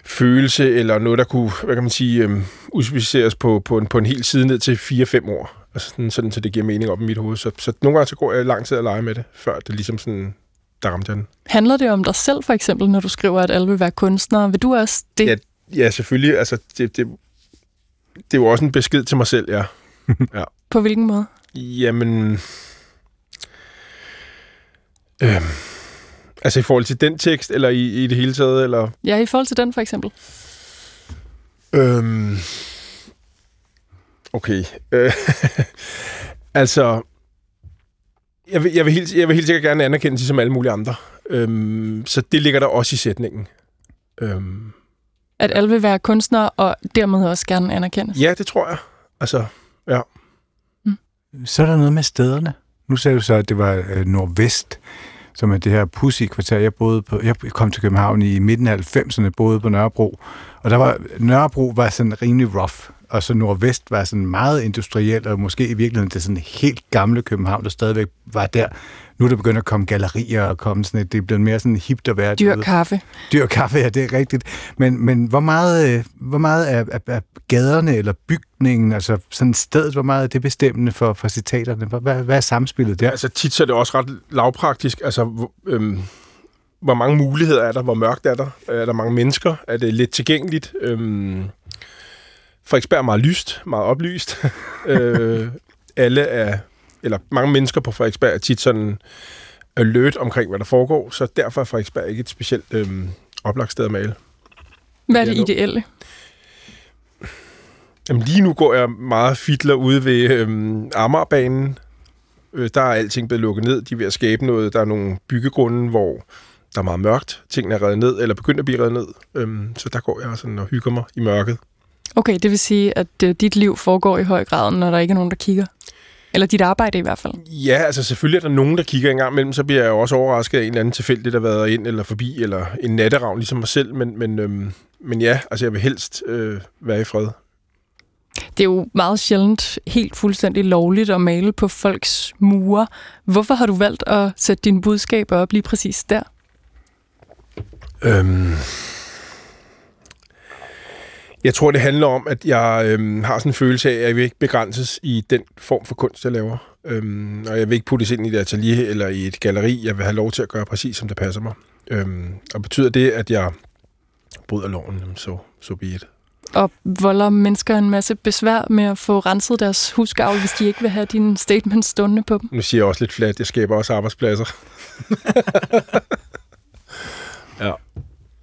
følelse, eller noget, der kunne, hvad kan man sige, øhm, udspecificeres på, på, en, på en hel side ned til 4-5 år. Altså sådan, sådan, så det giver mening op i mit hoved. Så, så nogle gange så går jeg lang tid at lege med det, før det ligesom sådan, der ramte jeg den. Handler det om dig selv, for eksempel, når du skriver, at alle vil være kunstnere? Vil du også det? Ja, ja selvfølgelig. Altså, det, det, det er jo også en besked til mig selv, ja. [laughs] ja. På hvilken måde? Jamen... Øhm, Altså i forhold til den tekst, eller i, i det hele taget? Eller? Ja, i forhold til den for eksempel. Øhm, okay. Øh, [laughs] altså, jeg vil, jeg, vil helt, jeg vil helt sikkert gerne anerkende som alle mulige andre. Øhm, så det ligger der også i sætningen. Øhm, At alle vil være kunstnere, og dermed også gerne anerkendes? Ja, det tror jeg. Altså, ja. Mm. Så er der noget med stederne. Nu sagde du så, at det var øh, nordvest som er det her pussy-kvarter. Jeg, boede på, jeg kom til København i midten af 90'erne, boede på Nørrebro. Og der var, Nørrebro var sådan rimelig rough, og så Nordvest var sådan meget industriel, og måske i virkeligheden det sådan helt gamle København, der stadigvæk var der. Nu er der begyndt at komme gallerier og komme sådan et, det er blevet mere sådan hipt at være Dyr kaffe. Dyr kaffe, ja, det er rigtigt. Men, men hvor meget, øh, hvor meget er, er, er gaderne eller bygningen, altså sådan stedet, hvor meget er det bestemmende for, for citaterne? Hvad, hvad er samspillet der? Altså tit så er det også ret lavpraktisk. Altså, øhm, hvor mange muligheder er der? Hvor mørkt er der? Er der mange mennesker? Er det lidt tilgængeligt? Øhm, Frederiksberg er meget lyst, meget oplyst. [laughs] øh, alle er eller mange mennesker på Frederiksberg er tit sådan alert omkring, hvad der foregår, så derfor er Frederiksberg ikke et specielt øhm, oplagt sted at male. Hvad er det ideelle? Jamen lige nu går jeg meget fitler ude ved øhm, Amagerbanen. Øh, der er alting blevet lukket ned. De er ved at skabe noget. Der er nogle byggegrunde, hvor der er meget mørkt. Tingene er reddet ned, eller begyndt at blive reddet ned. Øhm, så der går jeg sådan og hygger mig i mørket. Okay, det vil sige, at øh, dit liv foregår i høj grad, når der ikke er nogen, der kigger? Eller dit arbejde i hvert fald. Ja, altså selvfølgelig er der nogen, der kigger en gang imellem, så bliver jeg jo også overrasket af en eller anden tilfældig, der har været ind eller forbi, eller en natteravn ligesom mig selv, men, men, øhm, men ja, altså jeg vil helst øh, være i fred. Det er jo meget sjældent helt fuldstændig lovligt at male på folks mure. Hvorfor har du valgt at sætte dine budskaber op lige præcis der? Øhm jeg tror, det handler om, at jeg øhm, har sådan en følelse af, at jeg vil ikke begrænses i den form for kunst, jeg laver. Øhm, og jeg vil ikke puttes ind i et atelier eller i et galeri. Jeg vil have lov til at gøre præcis, som det passer mig. Øhm, og betyder det, at jeg bryder loven, så, så be it. Og volder mennesker en masse besvær med at få renset deres husgavl, hvis de ikke vil have dine statements stående på dem? Nu siger jeg også lidt flat, jeg skaber også arbejdspladser. [laughs] ja.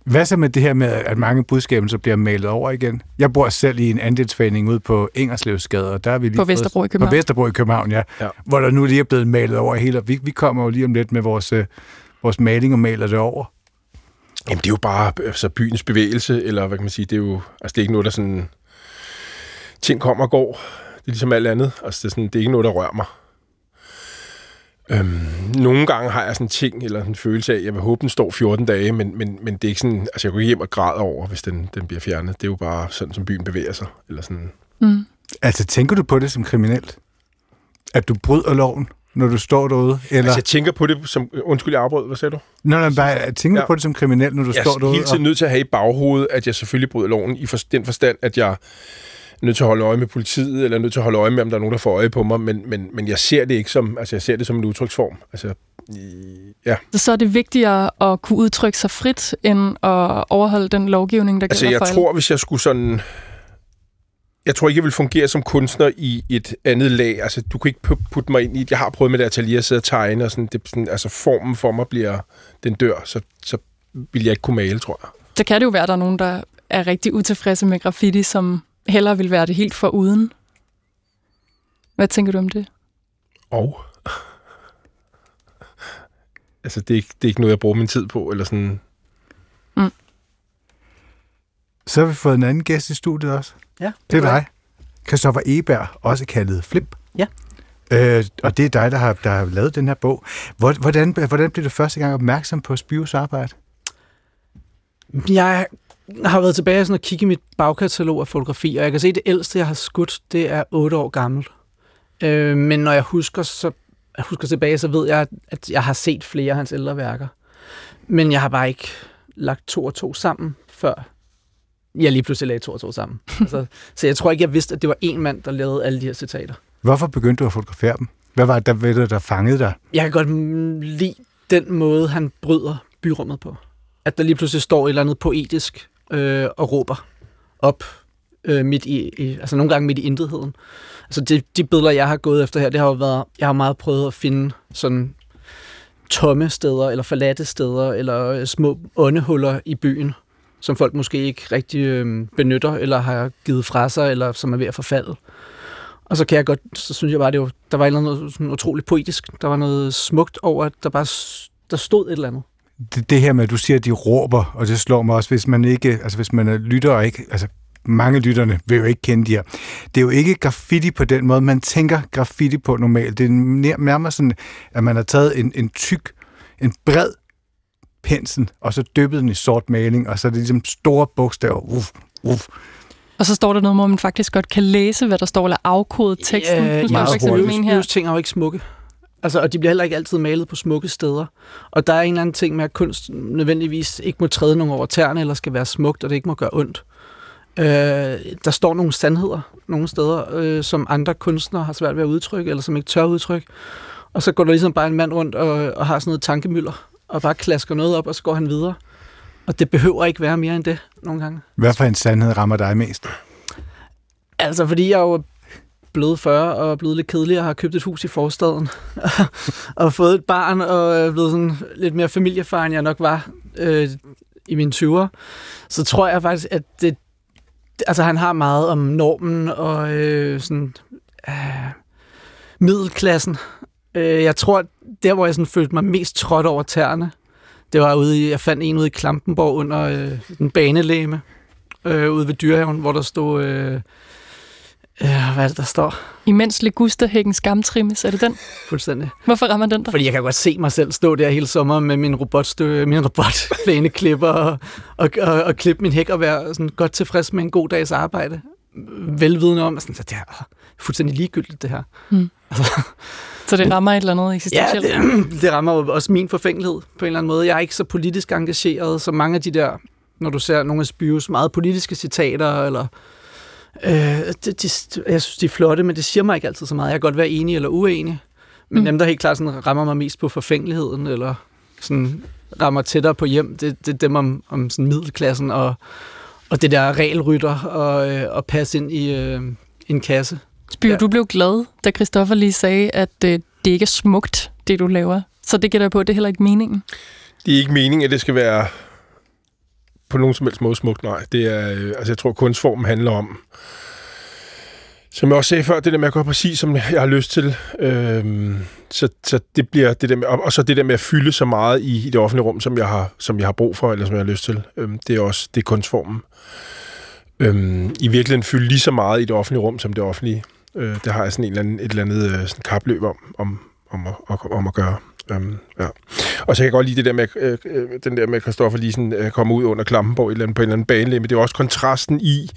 Hvad så med det her med, at mange budskaber så bliver malet over igen? Jeg bor selv i en andelsforening ude på Ingerslevsgade, og der er vi lige på Vesterbro i København. På Vesterbro i København, ja. ja. Hvor der nu lige er blevet malet over hele. Vi, vi kommer jo lige om lidt med vores, øh, vores maling og maler det over. Jamen, det er jo bare altså, byens bevægelse, eller hvad kan man sige, det er jo, altså det er ikke noget, der sådan, ting kommer og går. Det er ligesom alt andet. Altså, det er, sådan, det er ikke noget, der rører mig. Øhm, nogle gange har jeg sådan en ting, eller en følelse af, at jeg vil håbe, den står 14 dage, men, men, men det er ikke sådan, altså jeg går ikke hjem og græder over, hvis den, den bliver fjernet. Det er jo bare sådan, som byen bevæger sig. Eller sådan. Mm. Altså, tænker du på det som kriminelt? At du bryder loven, når du står derude? Eller? Altså, jeg tænker på det som... Undskyld, jeg afbrød. Hvad sagde du? Nå, nej, bare, jeg tænker ja. på det som kriminelt, når du jeg står derude? Jeg er hele tiden nødt til at have i baghovedet, at jeg selvfølgelig bryder loven i for, den forstand, at jeg nødt til at holde øje med politiet, eller nødt til at holde øje med, om der er nogen, der får øje på mig, men, men, men jeg ser det ikke som, altså jeg ser det som en udtryksform. Altså, ja. Så er det vigtigere at kunne udtrykke sig frit, end at overholde den lovgivning, der altså, gælder for jeg tror, hvis jeg skulle sådan... Jeg tror ikke, jeg vil fungere som kunstner i et andet lag. Altså, du kan ikke putte mig ind i... Jeg har prøvet med det atelier at sidde og tegne, og sådan, det, sådan, altså formen for mig bliver... Den dør, så, så vil jeg ikke kunne male, tror jeg. Så kan det jo være, at der er nogen, der er rigtig utilfredse med graffiti, som hellere vil være det helt for uden. Hvad tænker du om det? Og? [laughs] altså, det er, ikke, det er ikke noget, jeg bruger min tid på, eller sådan... Mm. Så har vi fået en anden gæst i studiet også. Ja. Det, det er dig. Christoffer Eberg, også kaldet Flip. Ja. Øh, og det er dig, der har, der har lavet den her bog. Hvordan, hvordan blev du første gang opmærksom på Spios arbejde? Jeg har været tilbage sådan og kigge i mit bagkatalog af fotografier, og jeg kan se, at det ældste, jeg har skudt, det er 8 år gammelt. Øh, men når jeg husker, så, jeg husker tilbage, så ved jeg, at jeg har set flere af hans ældre værker. Men jeg har bare ikke lagt to og to sammen, før jeg lige pludselig lagde to og to sammen. [laughs] altså, så jeg tror ikke, jeg vidste, at det var en mand, der lavede alle de her citater. Hvorfor begyndte du at fotografere dem? Hvad var det, der, ved det, der fangede dig? Jeg kan godt lide den måde, han bryder byrummet på. At der lige pludselig står et eller andet poetisk øh, og råber op øh, midt i, i, altså nogle gange midt i intetheden. Altså de, de billeder, jeg har gået efter her, det har jo været, jeg har meget prøvet at finde sådan tomme steder, eller forladte steder, eller øh, små åndehuller i byen, som folk måske ikke rigtig øh, benytter, eller har givet fra sig, eller som er ved at forfalde. Og så kan jeg godt, så synes jeg bare, det var, der var noget sådan utroligt poetisk. Der var noget smukt over, at der bare der stod et eller andet det, det her med, at du siger, at de råber, og det slår mig også, hvis man ikke, altså hvis man er lytter og ikke, altså mange lytterne vil jo ikke kende de her. Det er jo ikke graffiti på den måde, man tænker graffiti på normalt. Det er nærmere sådan, at man har taget en, en tyk, en bred pensel, og så dyppet den i sort maling, og så er det ligesom store bogstaver. Uf, uf. Og så står der noget, hvor man faktisk godt kan læse, hvad der står, eller afkode teksten. Ja, meget hurtigt. Her. ting er jo ikke smukke. Altså, og de bliver heller ikke altid malet på smukke steder. Og der er en eller anden ting med, at kunst nødvendigvis ikke må træde nogen over tæerne, eller skal være smukt, og det ikke må gøre ondt. Øh, der står nogle sandheder nogle steder, øh, som andre kunstnere har svært ved at udtrykke, eller som ikke tør udtrykke. Og så går der ligesom bare en mand rundt og, og har sådan noget tankemøller, og bare klasker noget op, og så går han videre. Og det behøver ikke være mere end det nogle gange. Hvad for en sandhed rammer dig mest? Altså, fordi jeg jo blevet 40 og blevet lidt kedelig og har købt et hus i forstaden [laughs] og fået et barn og er blevet sådan lidt mere familiefar, end jeg nok var øh, i mine 20'er, så tror jeg faktisk, at det, altså han har meget om normen og øh, sådan øh, middelklassen. Øh, jeg tror, der hvor jeg sådan følte mig mest trådt over tæerne, det var ude i, jeg fandt en ude i Klampenborg under øh, en banelæme øh, ude ved Dyrehaven, hvor der stod øh, Ja, hvad er det, der står? Imens Legusta-hækken skamtrimmes, er det den? Fuldstændig. Hvorfor rammer den der? Fordi jeg kan godt se mig selv stå der hele sommeren med min robotstø, min robotplæne [laughs] klipper og, og, og, og klippe min hæk og være sådan godt tilfreds med en god dags arbejde. velvidende om, at sådan, at det er fuldstændig ligegyldigt, det her. Mm. Altså, så det rammer et eller andet eksistentielt? Ja, det, [clears throat] det rammer jo også min forfængelighed på en eller anden måde. Jeg er ikke så politisk engageret, som mange af de der, når du ser nogle af Spyros meget politiske citater, eller øh, det, de, jeg synes, de er flotte, men det siger mig ikke altid så meget. Jeg kan godt være enig eller uenig, men mm. dem, der helt klart sådan rammer mig mest på forfængeligheden, eller sådan rammer tættere på hjem, det, det er dem om, om sådan middelklassen, og, og det der regelrytter, og, øh, og passe ind i øh, en kasse. Spyr, ja. du blev glad, da Christoffer lige sagde, at øh, det ikke er smukt, det du laver. Så det gætter jeg på, at det er heller ikke meningen. Det er ikke meningen, at det skal være på nogen som helst måde smukt, nej. Det er, øh, altså jeg tror, kunstformen handler om, som jeg også sagde før, det der med at gå præcis, som jeg har lyst til. Øhm, så, så det bliver det der med, og, og så det der med at fylde så meget i, i det offentlige rum, som jeg har, som jeg har brug for, eller som jeg har lyst til. Øhm, det er også det er kunstformen. Øhm, I virkeligheden fylde lige så meget i det offentlige rum, som det offentlige. Øh, det har jeg sådan en eller anden, et eller andet øh, sådan kapløb om, om, om, at, om at gøre. Um, ja. Og så kan jeg godt lide det der med, øh, øh, den der med, Christoffer lige sådan, øh, komme ud under Klampenborg et eller andet, på en eller anden bane, men det er også kontrasten i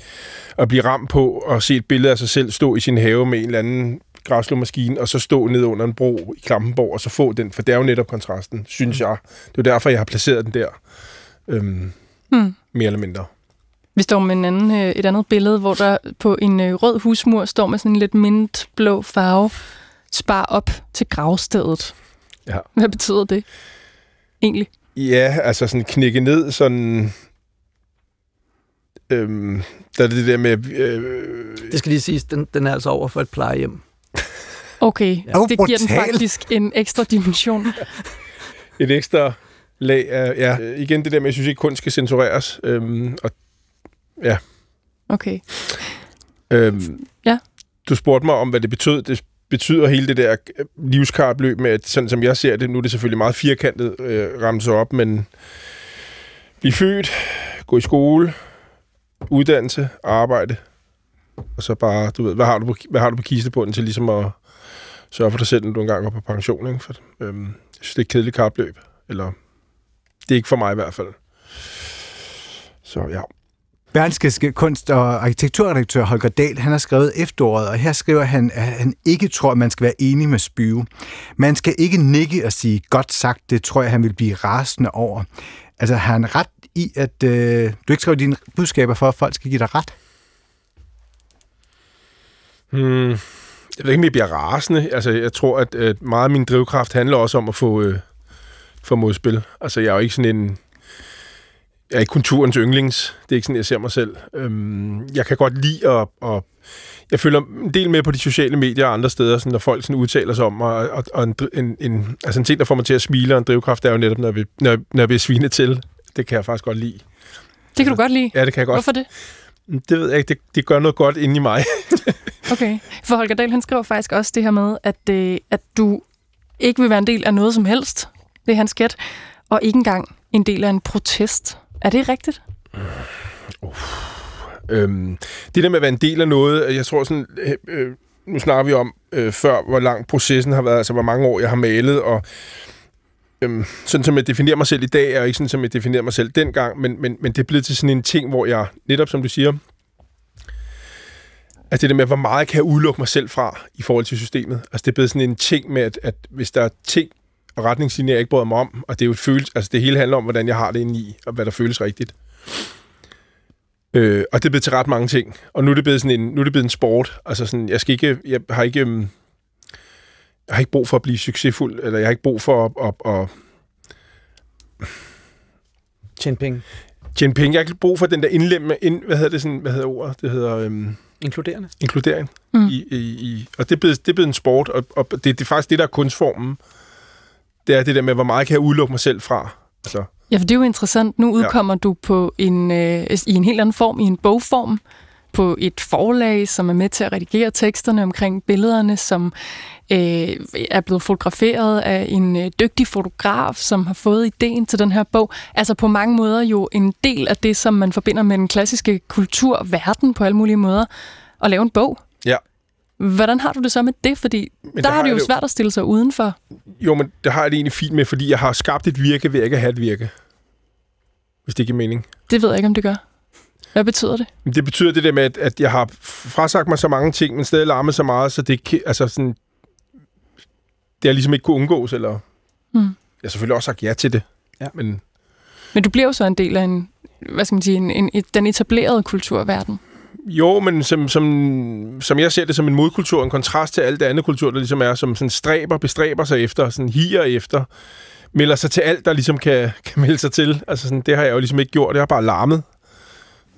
at blive ramt på og se et billede af sig selv stå i sin have med en eller anden græslåmaskine, og så stå ned under en bro i Klampenborg, og så få den, for det er jo netop kontrasten, synes jeg. Det er derfor, jeg har placeret den der. Øhm, hmm. Mere eller mindre. Vi står med en anden, øh, et andet billede, hvor der på en øh, rød husmur står med sådan en lidt mintblå farve, spar op til gravstedet. Ja. Hvad betyder det egentlig? Ja, altså sådan knække ned, sådan... Øhm, der er det der med... Øh, det skal lige siges, den, den er altså over for et plejehjem. Okay, ja. det giver den faktisk en ekstra dimension. [laughs] et ekstra lag af... Ja, igen det der med, at jeg synes ikke, kun skal censureres. Øhm, og Ja. Okay. Øhm, ja. Du spurgte mig om, hvad det betød. Det betyder hele det der øh, livskartløb med, at sådan som jeg ser det, nu er det selvfølgelig meget firkantet øh, ramt sig op, men blive født, gå i skole, uddannelse, arbejde, og så bare, du ved, hvad har du på, hvad har du på kistebunden til ligesom at sørge for dig selv, når du engang går på pension, ikke? For, øhm, jeg synes, det er et kedeligt kapløb, eller det er ikke for mig i hvert fald. Så ja. Berlingske kunst- og arkitekturredaktør Holger Dahl, han har skrevet efteråret, og her skriver han, at han ikke tror, at man skal være enig med Spyve. Man skal ikke nikke og sige, godt sagt, det tror jeg, han vil blive rasende over. Altså, har han ret i, at øh, du ikke skriver dine budskaber for, at folk skal give dig ret? Hmm. Jeg ved ikke, om jeg bliver rasende. Altså, jeg tror, at, at meget af min drivkraft handler også om at få, øh, få modspil. Altså, jeg er jo ikke sådan en jeg er ikke kulturens yndlings. Det er ikke sådan, jeg ser mig selv. Øhm, jeg kan godt lide at, at... Jeg føler en del med på de sociale medier og andre steder, sådan, når folk sådan udtaler sig om mig, og, og en, en, en, altså en ting, der får mig til at smile, og en drivkraft, er jo netop, når vi, når, når vi er svine til. Det kan jeg faktisk godt lide. Det kan du godt lide? Ja, det kan jeg godt. Hvorfor det? Det ved jeg ikke. Det, det gør noget godt inde i mig. [laughs] okay. For Holger Dahl, han skriver faktisk også det her med, at, øh, at du ikke vil være en del af noget som helst. Det er hans gæt. Og ikke engang en del af en protest. Er det rigtigt? Uh, øhm, det der med at være en del af noget, jeg tror sådan, øh, øh, nu snakker vi om øh, før, hvor lang processen har været, altså hvor mange år jeg har malet, og øhm, sådan som jeg definerer mig selv i dag, er ikke sådan, som jeg definerer mig selv dengang, men, men, men det er blevet til sådan en ting, hvor jeg, netop som du siger, Altså det der med, hvor meget jeg kan udelukke mig selv fra i forhold til systemet. Altså det er blevet sådan en ting med, at, at hvis der er ting, og retningslinjer, jeg ikke bryder mig om, og det er jo et følelse, altså det hele handler om, hvordan jeg har det inde i, og hvad der føles rigtigt. Øh, og det er blevet til ret mange ting. Og nu er det blevet sådan en, nu er det blevet en sport. Altså sådan, jeg skal ikke, jeg har ikke, um, jeg har ikke brug for at blive succesfuld, eller jeg har ikke brug for at, at, at Tjene penge. Tjene penge. Jeg har ikke brug for den der indlemme, ind, hvad hedder det sådan, hvad hedder ordet? Det hedder... Um, Inkluderende. Inkludering. Mm. I, i, i, og det er, blevet, det er blevet en sport, og, og det, det er faktisk det, der er kunstformen det er det der med, hvor meget kan jeg udelukke mig selv fra. Altså. Ja, for det er jo interessant. Nu udkommer ja. du på en, øh, i en helt anden form, i en bogform, på et forlag, som er med til at redigere teksterne omkring billederne, som øh, er blevet fotograferet af en øh, dygtig fotograf, som har fået ideen til den her bog. Altså på mange måder jo en del af det, som man forbinder med den klassiske kulturverden på alle mulige måder, at lave en bog. Hvordan har du det så med det? Fordi men der, der har det jo det svært at stille sig udenfor. Jo, men det har jeg det egentlig fint med, fordi jeg har skabt et virke ved ikke at have et virke. Hvis det giver mening. Det ved jeg ikke, om det gør. Hvad betyder det? Det betyder det der med, at, at jeg har frasagt mig så mange ting, men stadig larmet så meget, så det, altså sådan, det har ligesom ikke kunne undgås, eller... Mm. Jeg har selvfølgelig også sagt ja til det, ja. men... Men du bliver jo så en del af en, hvad skal man sige, en, en, den etablerede kulturverden. Jo, men som, som, som jeg ser det som en modkultur, en kontrast til alt det andet kultur, der ligesom er, som sådan stræber, bestræber sig efter, sådan higer efter, melder sig til alt, der ligesom kan, kan melde sig til. Altså sådan, det har jeg jo ligesom ikke gjort, det har bare larmet.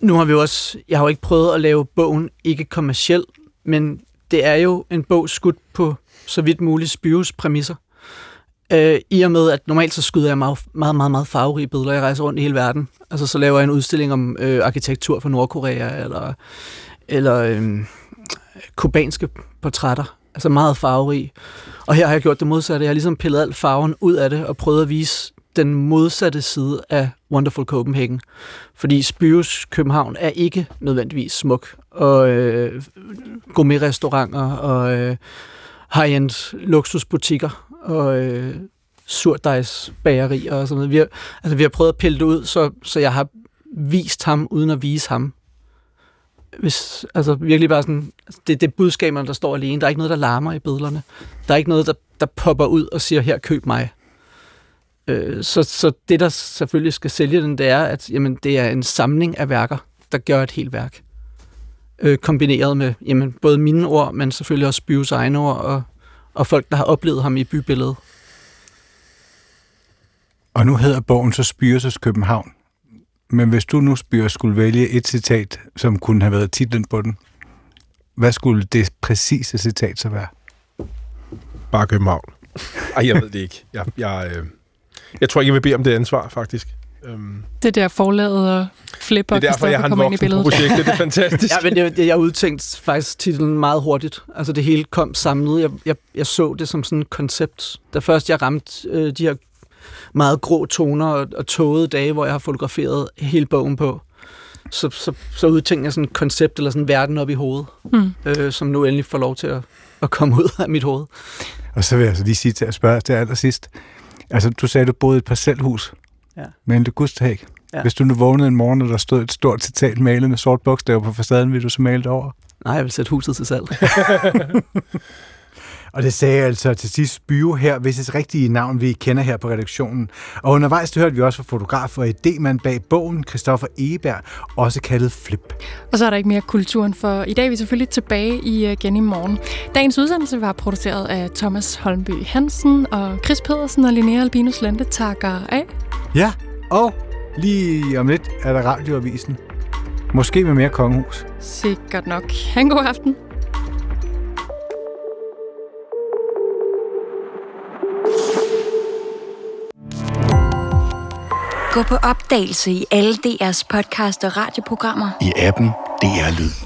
Nu har vi også, jeg har jo ikke prøvet at lave bogen ikke kommerciel, men det er jo en bog skudt på så vidt muligt Spyros præmisser. Øh, I og med, at normalt så skyder jeg meget, meget, meget, meget farverige billeder. Jeg rejser rundt i hele verden. Altså så laver jeg en udstilling om øh, arkitektur fra Nordkorea, eller, eller øh, kubanske portrætter. Altså meget farverige. Og her har jeg gjort det modsatte. Jeg har ligesom pillet al farven ud af det, og prøvet at vise den modsatte side af Wonderful Copenhagen. Fordi Spyros København er ikke nødvendigvis smuk. Og øh, gourmet-restauranter og øh, high-end luksusbutikker og øh, surdejsbagerier og sådan noget. Vi har, altså, vi har prøvet at pille det ud, så, så jeg har vist ham, uden at vise ham. Hvis, altså virkelig bare sådan, altså, det, det budskaberne, der står alene. Der er ikke noget, der larmer i billederne. Der er ikke noget, der, der popper ud og siger, her, køb mig. Øh, så, så det, der selvfølgelig skal sælge den, det er, at jamen, det er en samling af værker, der gør et helt værk. Øh, kombineret med jamen, både mine ord, men selvfølgelig også Byves egne ord, og, og folk, der har oplevet ham i bybilledet. Og nu hedder bogen så Spyres København. Men hvis du nu, Spyres, skulle vælge et citat, som kunne have været titlen på den, hvad skulle det præcise citat så være? Bare København. Ej, jeg ved det ikke. Jeg, jeg, øh, jeg tror ikke, jeg vil bede om det ansvar, faktisk. Øhm. Det der forladet og flipper, Det er derfor, jeg har en voksen på projektet. Det er [laughs] fantastisk. ja, men jeg, jeg udtænkt faktisk titlen meget hurtigt. Altså det hele kom samlet. Jeg, jeg, jeg så det som sådan et koncept. Da først jeg ramte øh, de her meget grå toner og, og tågede dage, hvor jeg har fotograferet hele bogen på, så, så, så udtænkte jeg sådan et koncept eller sådan en verden op i hovedet, mm. øh, som nu endelig får lov til at, at komme ud af mit hoved. Og så vil jeg altså lige sige til at spørge til allersidst. Altså, du sagde, at du boede i et parcelhus ja. med en legustahæk. Ja. Hvis du nu vågnede en morgen, og der stod et stort citat malet med sort bogstaver på facaden, vil du så male det over? Nej, jeg vil sætte huset til salg. [laughs] Og det sagde altså til sidst Bio her, hvis det rigtige navn, vi kender her på redaktionen. Og undervejs det hørte vi også fra fotograf og idémand bag bogen, Christoffer Egeberg, også kaldet Flip. Og så er der ikke mere kulturen, for i dag er vi selvfølgelig tilbage i igen i morgen. Dagens udsendelse var produceret af Thomas Holmby Hansen, og Chris Pedersen og Linnea Albinus Lente takker af. Ja, og lige om lidt er der radioavisen. Måske med mere kongehus. Sikkert nok. Ha' en god aften. Gå på opdagelse i alle DR's podcast og radioprogrammer. I appen DR Lyd.